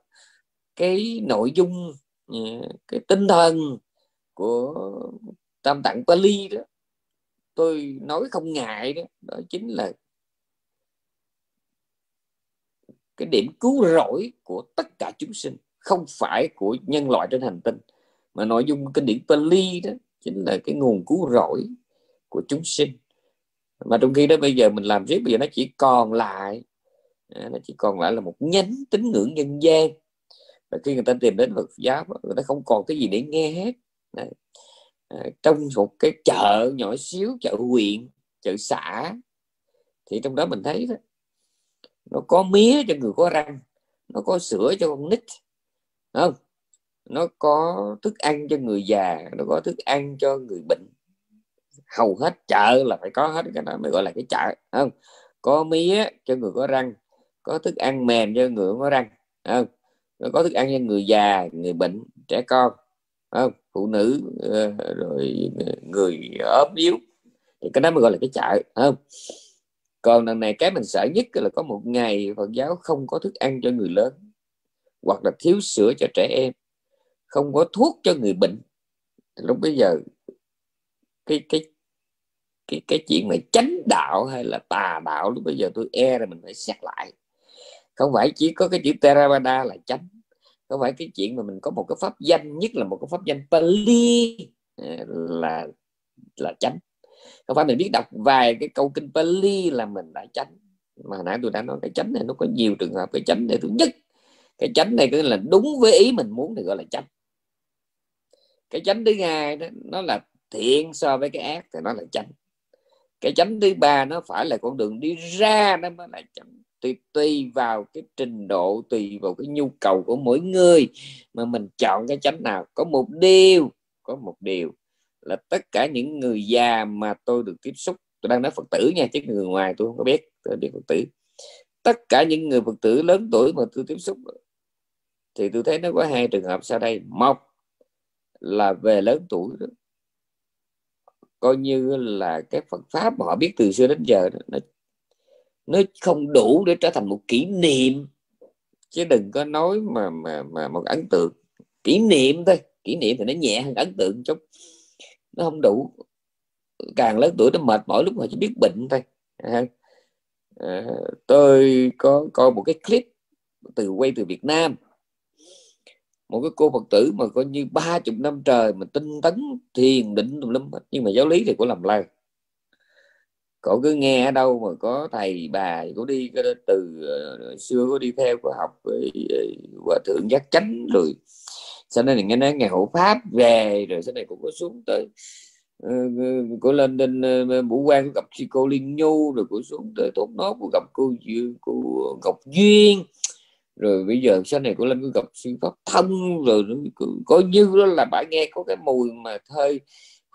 cái nội dung cái tinh thần của tam tạng Pali đó tôi nói không ngại đó đó chính là cái điểm cứu rỗi của tất cả chúng sinh không phải của nhân loại trên hành tinh mà nội dung kinh điển Pali đó chính là cái nguồn cứu rỗi của chúng sinh. Mà trong khi đó bây giờ mình làm riết, bây giờ nó chỉ còn lại à, nó chỉ còn lại là một nhánh tín ngưỡng nhân gian. Và khi người ta tìm đến Phật giáo, người ta không còn cái gì để nghe hết. Đấy. À, trong một cái chợ nhỏ xíu, chợ huyện, chợ xã, thì trong đó mình thấy đó, nó có mía cho người có răng, nó có sữa cho con nít không? Nó có thức ăn cho người già, nó có thức ăn cho người bệnh. Hầu hết chợ là phải có hết cái đó, mới gọi là cái chợ không? Có mía cho người có răng, có thức ăn mềm cho người có răng không? Nó có thức ăn cho người già, người bệnh, trẻ con không? Phụ nữ ờ, rồi người ốm yếu. Thì cái đó mới gọi là cái chợ không? Còn lần này cái mình sợ nhất là có một ngày Phật giáo không có thức ăn cho người lớn, hoặc là thiếu sữa cho trẻ em không có thuốc cho người bệnh. Lúc bây giờ, cái cái cái cái chuyện mà chánh đạo hay là tà đạo, lúc bây giờ tôi e là mình phải xét lại. Không phải chỉ có cái chữ Theravada là chánh, không phải cái chuyện mà mình có một cái pháp danh, nhất là một cái pháp danh Pali à, là là chánh. Không phải mình biết đọc vài cái câu kinh Pali là mình đã chánh. Mà nãy tôi đã nói cái chánh này, nó có nhiều trường hợp cái chánh này thứ nhất. Cái chánh này cứ là đúng với ý mình muốn thì gọi là chánh cái chánh thứ hai đó, nó là thiện so với cái ác thì nó là chánh cái chánh thứ ba nó phải là con đường đi ra nó mới là chánh tùy tùy vào cái trình độ, tùy vào cái nhu cầu của mỗi người mà mình chọn cái chánh nào. Có một điều, có một điều là tất cả những người già mà tôi được tiếp xúc, tôi đang nói phật tử nha, chứ người ngoài tôi không có biết, tôi biết phật tử. Tất cả những người phật tử lớn tuổi mà tôi tiếp xúc, thì tôi thấy nó có hai trường hợp sau đây. Một là về lớn tuổi đó. Coi như là cái Phật pháp mà họ biết từ xưa đến giờ đó, nó nó không đủ để trở thành một kỷ niệm. Chứ đừng có nói mà mà mà một ấn tượng. Kỷ niệm thôi. Kỷ niệm thì nó nhẹ hơn ấn tượng chút. Nó không đủ. Càng lớn tuổi nó mệt mỏi lúc mà chỉ biết bệnh thôi. À, à, tôi có coi một cái clip từ quay từ Việt Nam một cái cô Phật tử mà coi như ba chục năm trời mà tinh tấn thiền định tùm lum nhưng mà giáo lý thì cũng làm lai. Cậu cứ nghe ở đâu mà có thầy bà có đi từ ờ, xưa có đi theo có học ờ, hòa thượng giác chánh rồi. Sau này nghe nói ngày hộ pháp về rồi sau này cũng có xuống tới uh, lên đến vũ quan gặp sư cô liên nhu rồi cũng xuống tới tốt nốt cô gặp cô cô ngọc duyên rồi bây giờ sau này của lên cứ gặp sư pháp thân rồi có như đó là bà nghe có cái mùi mà hơi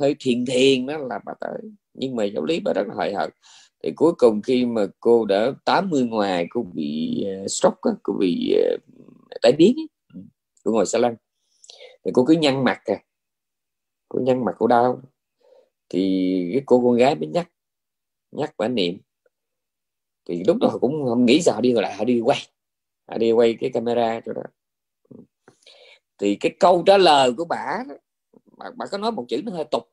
hơi thiền thiền đó là bà tới. Nhưng mà giáo lý bà rất là hời hợt. Thì cuối cùng khi mà cô đã 80 ngoài cô bị uh, stroke cô bị ờ, uh, tái biến ừ, cô ngồi xa lăn. Thì cô cứ nhăn mặt à. Cô nhăn mặt cô đau. Thì cái cô con gái mới nhắc nhắc bà niệm. Thì lúc đó cũng không nghĩ sao đi lại họ đi quay à, đi quay cái camera cho đó. Ừ. Thì cái câu trả lời của bà bà, bà có nói một chữ nó hơi tục.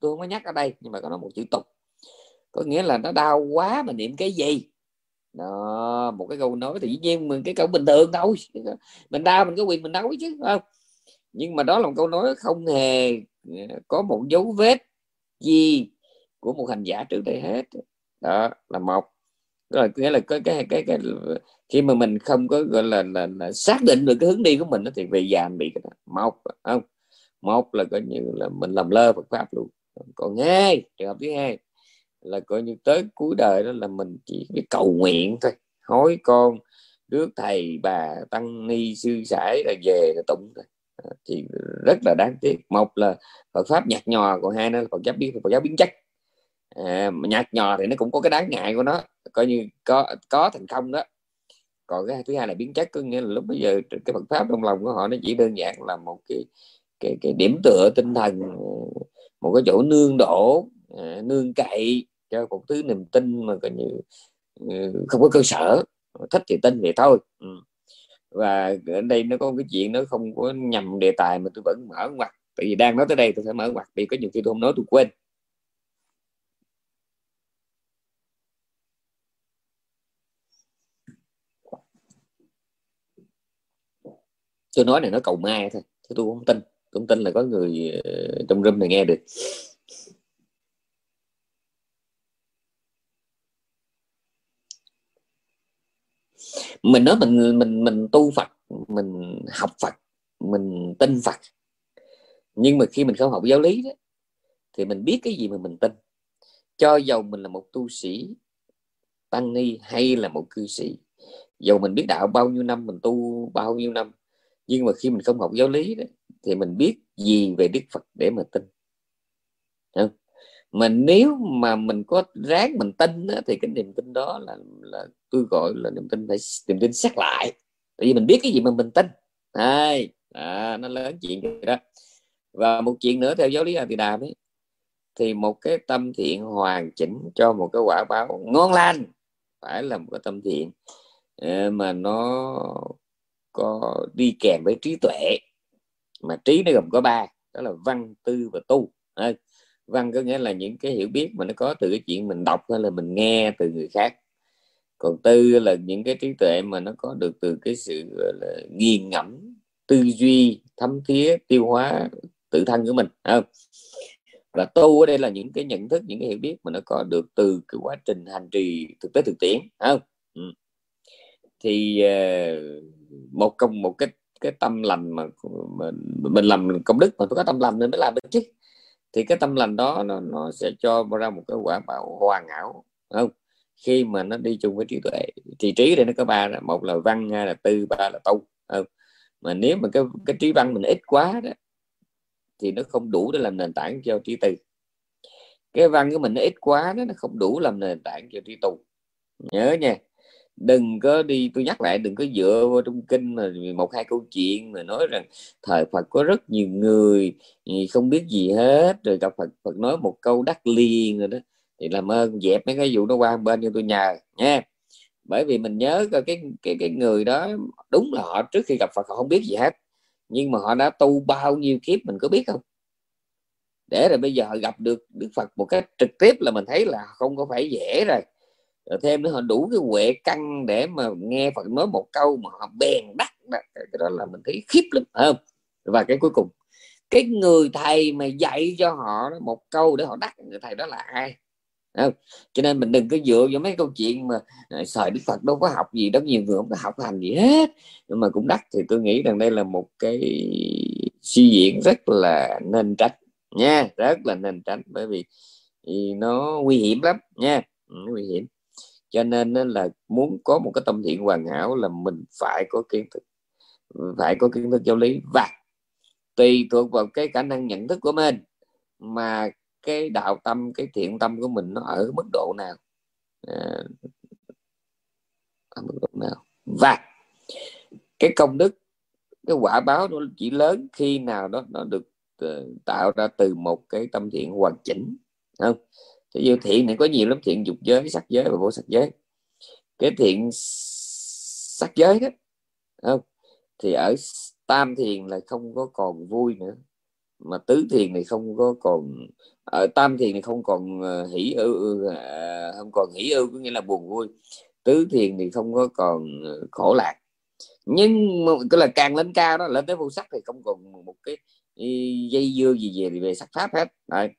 Tôi không có nhắc ở đây nhưng mà có nói một chữ tục. Có nghĩa là nó đau quá mà niệm cái gì? Đó một cái câu nói thì dĩ nhiên mình cái câu bình thường thôi. Mình đau mình có quyền mình nói chứ không? Nhưng mà đó là một câu nói không hề ờ, có một dấu vết gì của một hành giả trước đây hết. Đó là một rồi nghĩa là cái cái cái, cái khi mà mình không có gọi là, là, là xác định được cái hướng đi của mình đó thì về già bị cái đó một không một là coi như là mình làm lơ Phật pháp luôn. Còn hai trường hợp thứ hai là coi như tới cuối đời đó là mình chỉ biết cầu nguyện thôi. Hối con trước thầy bà tăng ni sư sãi là về là tụng thôi. Thì rất là đáng tiếc. Một là Phật pháp nhạt nhòa còn hai nữa là Phật giáo biến Phật giáo biến chất. À, nhạt nhòa thì nó cũng có cái đáng ngại của nó coi như có có thành công đó. Còn cái thứ hai là biến chất có nghĩa là lúc bây giờ cái Phật pháp trong lòng của họ nó chỉ đơn giản là một cái cái cái điểm tựa tinh thần một cái chỗ nương đổ à, nương cậy cho một thứ niềm tin mà coi như ừ, không có cơ sở. Thích thì tin vậy thôi. Ừ. và ở đây nó có một cái chuyện nó không có nhầm đề tài mà tôi vẫn mở mặt tại vì đang nói tới đây tôi phải mở mặt vì có nhiều khi tôi không nói tôi quên. Tôi nói này nó cầu mai thôi tôi không tin. Tôi không tin là có người ờ, trong room này nghe được. Mình nói mình mình mình tu Phật, mình học Phật, mình tin Phật. Nhưng mà khi mình không học giáo lý đó, thì mình biết cái gì mà mình tin. Cho dầu mình là một tu sĩ tăng ni hay là một cư sĩ, dầu mình biết đạo bao nhiêu năm, mình tu bao nhiêu năm nhưng mà khi mình không học giáo lý đó, thì mình biết gì về Đức Phật để mà tin. Không? mà nếu mà mình có ráng mình tin đó, thì cái niềm tin đó là là tôi gọi là niềm tin phải niềm tin xét lại. Tại vì mình biết cái gì mà mình tin. Hai, à, nó lớn chuyện vậy đó. Và một chuyện nữa theo giáo lý A Tỳ Đàm ấy thì một cái tâm thiện hoàn chỉnh cho một cái quả báo ngon lành. Phải là một cái tâm thiện ờ, mà nó có đi kèm với trí tuệ, mà trí nó gồm có ba, đó là văn, tư và tu. Văn có nghĩa là những cái hiểu biết mà nó có từ cái chuyện mình đọc hay là mình nghe từ người khác. Còn tư là những cái trí tuệ mà nó có được từ cái sự là, nghiền ngẫm, tư duy, thấm thía, tiêu hóa, tự thân của mình. Không? và tu ở đây là những cái nhận thức, những cái hiểu biết mà nó có được từ cái quá trình hành trì thực tế thực tiễn. Không? Ừ thì ờ, một công một cái cái tâm lành mà mình, mình làm công đức mà phải có tâm lành nên mới làm được chứ. Thì cái tâm lành đó nó, nó sẽ cho ra một cái quả báo hoàn hảo không? Khi mà nó đi chung với trí tuệ thì trí đây nó có ba một là văn hai là tư ba là tu không? mà nếu mà cái cái trí văn mình ít quá đó thì nó không đủ để làm nền tảng cho trí tư. Cái văn của mình nó ít quá đó, nó không đủ làm nền tảng cho trí tu. Nhớ nha đừng có đi, tôi nhắc lại, đừng có dựa vào trong kinh mà một hai câu chuyện mà nói rằng thời Phật có rất nhiều người ừ, không biết gì hết, rồi gặp Phật Phật nói một câu đắc liền rồi đó. Thì làm ơn dẹp mấy cái vụ nó qua bên cho tôi nhờ, nha. Bởi vì mình nhớ coi cái cái cái người đó, đúng là họ trước khi gặp Phật họ không biết gì hết, nhưng mà họ đã tu bao nhiêu kiếp mình có biết không? Để rồi bây giờ họ gặp được Đức Phật một cách trực tiếp là mình thấy là không có phải dễ rồi rồi thêm nữa họ đủ cái huệ căn để mà nghe Phật nói một câu mà họ bèn đắc đó. cái đó là mình thấy khiếp lắm không? Và cái cuối cùng cái người thầy mà dạy cho họ một câu để họ đắc người thầy đó là ai? Không? cho nên mình đừng có dựa vào mấy câu chuyện mà à, sợi đức phật đâu có học gì đó nhiều người không có học hành gì hết. Nhưng mà cũng đắc thì tôi nghĩ rằng đây là một cái suy diễn rất là nên tránh nha rất là nên tránh bởi vì nó nguy hiểm lắm nha. Ừ, nó nguy hiểm cho nên là muốn có một cái tâm thiện hoàn hảo là mình phải có kiến thức phải có kiến thức giáo lý. Và tùy thuộc vào cái khả năng nhận thức của mình mà cái đạo tâm cái thiện tâm của mình nó ở mức độ nào. À, ở mức độ nào. Và cái công đức cái quả báo nó chỉ lớn khi nào đó nó được ờ, tạo ra từ một cái tâm thiện hoàn chỉnh không? Thì như thiện này có nhiều lắm, thiện dục giới, sắc giới và vô sắc giới. Cái thiện sắc giới đó không? Thì ở tam thiền là không có còn vui nữa, mà tứ thiền thì không có còn, ở tam thiền thì ờ, à, không còn hỷ ưu không còn hỷ ưu có nghĩa là buồn vui. Tứ thiền thì không có còn ờ, khổ lạc. Nhưng cái là càng lên cao đó, lên tới vô sắc thì không còn một cái dây dưa gì về về sắc pháp hết. Đấy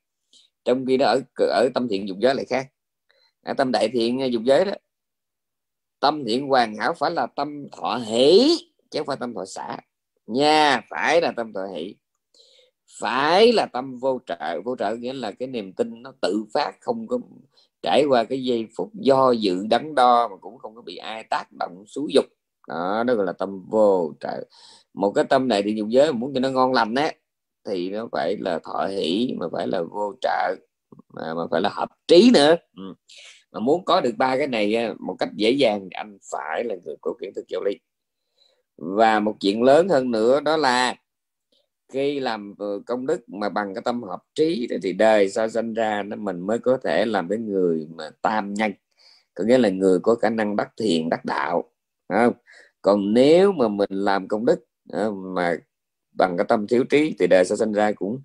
trong khi đó ở ở tâm thiện dục giới lại khác. Ở tâm đại thiện à, dục giới đó, tâm thiện hoàn hảo phải là tâm thọ hỷ, chứ không phải tâm thọ xả. Nha, phải là tâm thọ hỷ. Phải là tâm vô trợ. Vô trợ nghĩa là cái niềm tin nó tự phát, không có trải qua cái giây phút do dự, đắn đo mà cũng không có bị ai tác động, xúi dục. Đó đó gọi là tâm vô trợ. Một cái tâm này thì dùng giới muốn cho nó ngon lành á thì nó phải là thọ hỷ mà phải là vô trợ mà, mà phải là hợp trí nữa ừ. mà muốn có được ba cái này một cách dễ dàng anh phải là người có kiến thức giáo lý và một chuyện lớn hơn nữa đó là khi làm công đức mà bằng cái tâm hợp trí thì đời sau sinh ra nó mình mới có thể làm cái người mà tam nhân có nghĩa là người có khả năng đắc thiền đắc đạo không? còn nếu mà mình làm công đức ờ, mà bằng cái tâm thiếu trí thì đời sẽ sinh ra cũng,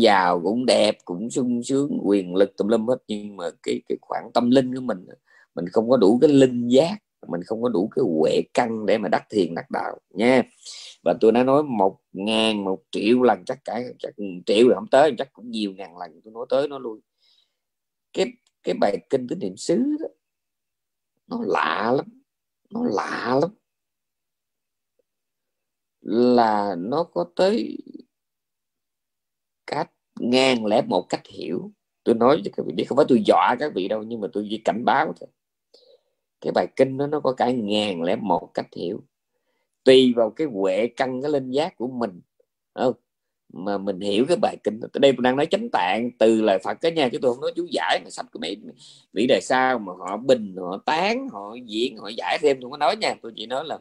giàu cũng đẹp cũng sung sướng quyền lực tùm lum hết. Nhưng mà cái cái khoảng tâm linh của mình mình không có đủ cái linh giác mình không có đủ cái huệ căn để mà đắc thiền đắc đạo nha. Và tôi đã nói một ngàn một triệu lần chắc cả chắc triệu là không tới chắc cũng nhiều ngàn lần tôi nói tới nó luôn cái cái bài kinh tứ niệm xứ đó nó lạ lắm nó lạ lắm là nó có tới cách ngàn lẻ một cách hiểu. Tôi nói cho các vị biết không phải tôi dọa các vị đâu, nhưng mà tôi chỉ cảnh báo thôi. Cái bài kinh đó nó có cả ngàn lẻ một cách hiểu. Tùy vào cái huệ căn, cái linh giác của mình. Không mà mình hiểu cái bài kinh đây tôi đang nói chánh tạng, từ lời Phật cái nha, chứ tôi không nói chú giải mà sách của Mỹ Mỹ đời sao mà họ bình, họ tán, họ diễn họ giải thêm. Tôi không có nói nha, tôi chỉ nói là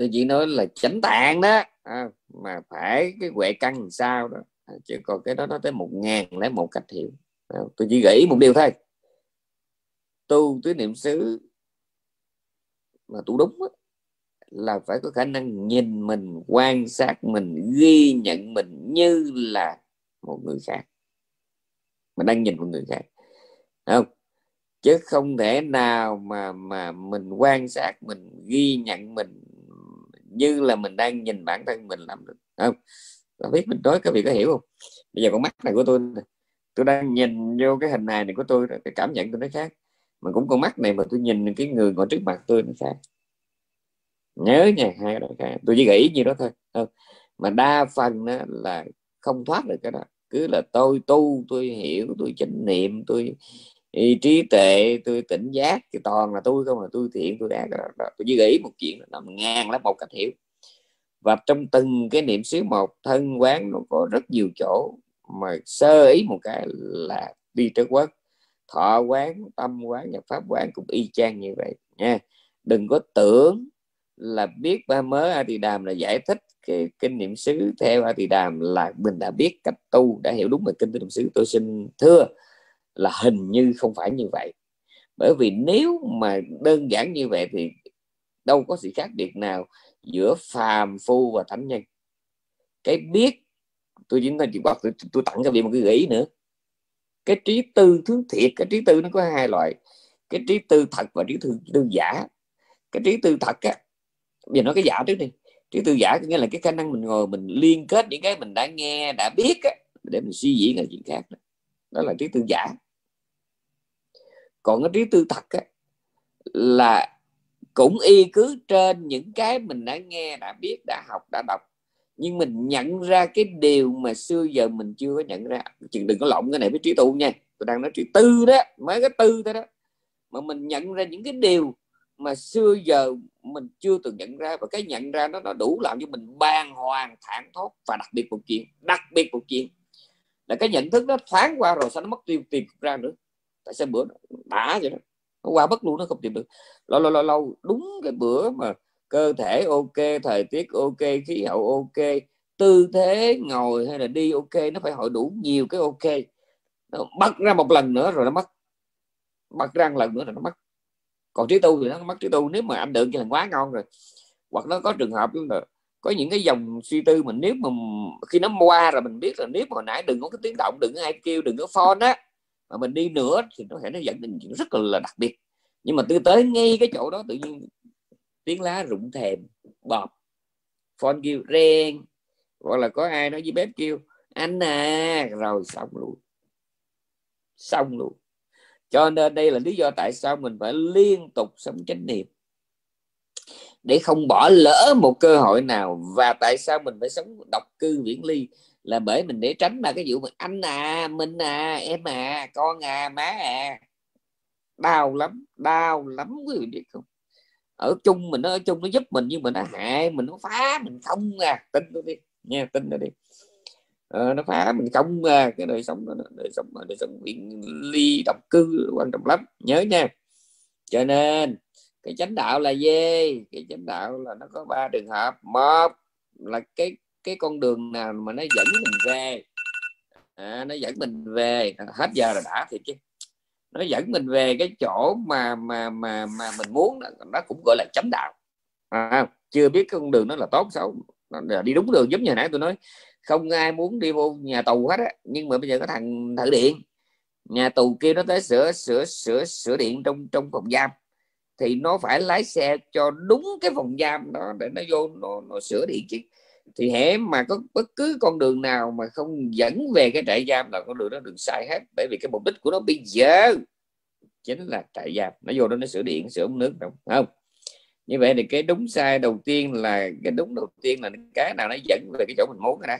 tôi chỉ nói là chánh tạng đó. À, mà phải cái huệ căn làm sao đó. À, chứ còn cái đó nó tới một ngàn lấy một cách hiểu. À, tôi chỉ nghĩ một điều thôi. Tu tứ niệm xứ mà tu đúng đó, là phải có khả năng nhìn mình quan sát mình ghi nhận mình như là một người khác. Mình đang nhìn một người khác. Không? Chứ không thể nào mà mà mình quan sát mình ghi nhận mình như là mình đang nhìn bản thân mình làm được. Không Tôi biết mình nói các vị có hiểu không? Bây giờ con mắt này của tôi tôi đang nhìn vô cái hình này này của tôi cái cảm nhận tôi nó khác. Mà cũng con mắt này mà tôi nhìn cái người ngồi trước mặt tôi nó khác. Nhớ nha, hai cái khác. Tôi chỉ nghĩ như đó thôi. Không? mà đa phần đó là không thoát được cái đó. Cứ là tôi tu, tôi hiểu, tôi chánh niệm, tôi trí tuệ, tôi tỉnh giác thì toàn là tôi không, là tôi thiện, tôi ác tôi chỉ nghĩ một chuyện là ngang lắm một cách hiểu. Và trong từng cái niệm xứ một, thân quán nó có rất nhiều chỗ mà sơ ý một cái là đi trước quốc thọ quán, tâm quán nhập pháp quán cũng y chang như vậy, nha. Đừng có tưởng là biết ba mớ a tỳ đàm là giải thích cái kinh niệm xứ theo a tỳ đàm là mình đã biết cách tu, đã hiểu đúng về kinh niệm xứ. Tôi xin thưa là hình như không phải như vậy. Bởi vì nếu mà đơn giản như vậy thì đâu có sự khác biệt nào giữa phàm phu và thánh nhân. Cái biết tôi chính là chỉ bắt tôi, tôi tặng cho vị một cái gợi ý nữa. Cái trí tư thứ thiệt cái trí tư nó có hai loại. Cái trí tư thật và trí tư, tư giả. Cái trí tư thật á giờ nói cái giả trước đi. Trí tư giả có nghĩa là cái khả năng mình ngồi mình liên kết những cái mình đã nghe đã biết á, để mình suy diễn là chuyện khác đó, đó là trí tư giả. Còn cái trí tư thật á, là cũng y cứ trên những cái mình đã nghe đã biết đã học đã đọc. Nhưng mình nhận ra cái điều mà xưa giờ mình chưa có nhận ra. Chừng đừng có lộn cái này với trí tu nha. Tôi đang nói trí tư đó mới cái tư thôi đó. Mà mình nhận ra những cái điều mà xưa giờ mình chưa từng nhận ra và cái nhận ra nó nó đủ làm cho mình bàng hoàng thản thốt và đặc biệt một chuyện đặc biệt một chuyện là cái nhận thức nó thoáng qua rồi sao nó mất tiêu, tìm ra nữa. Tại sao bữa đã vậy đó? Nó qua bất luôn, nó không tìm được. Lâu lâu lâu lâu, đúng cái bữa mà cơ thể ok, thời tiết ok, khí hậu ok, tư thế ngồi hay là đi ok, nó phải hội đủ nhiều cái ok. Nó bắt ra một lần nữa rồi nó mất. Bắt ra một lần nữa rồi nó mất. Còn trí tu thì nó mất trí tu. Nếu mà anh được thì là quá ngon rồi. Hoặc nó có trường hợp là có những cái dòng suy tư mình nếu mà khi nó qua rồi mình biết là nếu mà hồi nãy đừng có cái tiếng động, đừng có ai kêu, đừng có phone á, mà mình đi nữa thì nó thể nó dẫn đến chuyện rất là đặc biệt. Nhưng mà từ tới ngay cái chỗ đó tự nhiên tiếng lá rụng thèm bọt, phone kêu reng hoặc là có ai nói với bếp kêu, anh à rồi xong luôn. Xong luôn. Cho nên đây là lý do tại sao mình phải liên tục sống chánh niệm để không bỏ lỡ một cơ hội nào. Và tại sao mình phải sống độc cư viễn ly? Là bởi mình để tránh mà cái vụ mà anh à mình à em à con à má à. Đau lắm đau lắm quý vị biết không? Ở chung mình nó ở chung nó giúp mình nhưng mà nó hại mình nó phá mình không à. Tin tôi đi nha tin tôi đi. Ờ, nó phá mình không à. Cái đời sống đó, đời sống đời sống viễn ly độc cư quan trọng lắm. Nhớ nha. Cho nên cái chánh đạo là gì? Cái chánh đạo là nó có ba trường hợp. Một là cái cái con đường nào mà nó dẫn mình về? À, nó dẫn mình về. Hết giờ là đã thì chứ. Nó dẫn mình về cái chỗ mà mà mà mà mình muốn đó, nó cũng gọi là chánh đạo. À, chưa biết cái con đường nó là tốt xấu. Đi đúng đường giống như nãy tôi nói. Không ai muốn đi vô nhà tù hết á. Nhưng mà bây giờ có thằng thợ điện. Nhà tù kia nó tới sửa sửa sửa sửa điện trong trong phòng giam thì nó phải lái xe cho đúng cái phòng giam đó để nó vô nó, nó sửa điện chứ. Thì hễ mà có bất cứ con đường nào mà không dẫn về cái trại giam là con đường đó đường sai hết. Bởi vì cái mục đích của nó bây giờ chính là trại giam. Nó vô đó nó sửa điện sửa nước đúng không? Như vậy thì cái đúng sai đầu tiên là cái đúng đầu tiên là cái nào nó dẫn về cái chỗ mình muốn đó.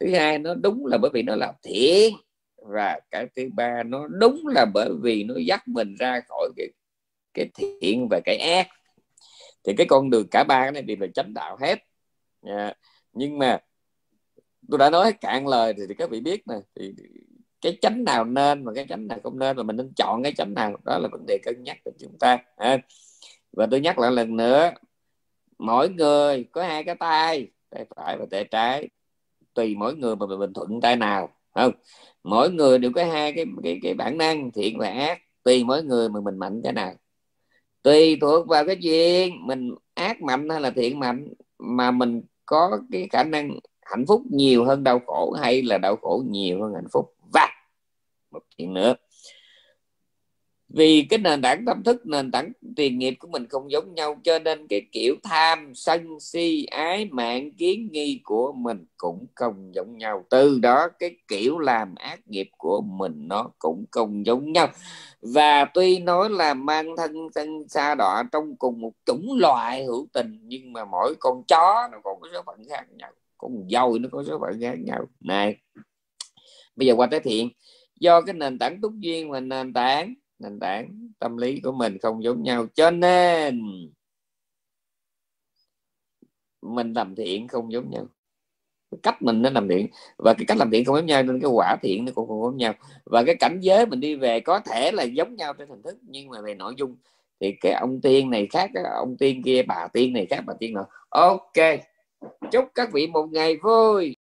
Thứ hai nó đúng là bởi vì nó là thiện và cái thứ ba nó đúng là bởi vì nó dắt mình ra khỏi cái cái thiện và cái ác. Thì cái con đường cả ba cái này đều là chánh đạo hết. Dạ. Nhưng mà tôi đã nói cạn lời thì, thì các vị biết nè thì cái chánh nào nên và cái chánh nào không nên và mình nên chọn cái chánh nào đó là vấn đề cân nhắc của chúng ta. À. và tôi nhắc lại lần nữa mỗi người có hai cái tay tay phải và tay trái. Tùy mỗi người mà mình thuận tay nào không? Mỗi người đều có hai cái cái cái bản năng thiện và ác. Tùy mỗi người mà mình mạnh cái nào tùy thuộc vào cái chuyện mình ác mạnh hay là thiện mạnh, mà mình có cái khả năng hạnh phúc nhiều hơn đau khổ hay là đau khổ nhiều hơn hạnh phúc. Và một chuyện nữa vì cái nền tảng tâm thức, nền tảng tiền nghiệp của mình không giống nhau, cho nên cái kiểu tham, sân si, ái mạng, kiến nghi của mình cũng không giống nhau. Từ đó, cái kiểu làm ác nghiệp của mình nó cũng không giống nhau. Và tuy nói là mang thân thân xa đọa trong cùng một chủng loại hữu tình, nhưng mà mỗi con chó nó còn có số phận khác nhau con dâu nó có số phận khác nhau. Này, bây giờ qua tới thiện. Do cái nền tảng túc duyên và nền tảng nền tảng tâm lý của mình không giống nhau. Cho nên, mình làm thiện không giống nhau. Cái cách mình nó làm thiện và cái cách làm thiện không giống nhau nên cái quả thiện nó cũng không giống nhau. Và cái cảnh giới mình đi về có thể là giống nhau trên hình thức, nhưng mà về nội dung thì cái ông tiên này khác ông tiên kia, bà tiên này khác, bà tiên nọ. Ok, chúc các vị một ngày vui.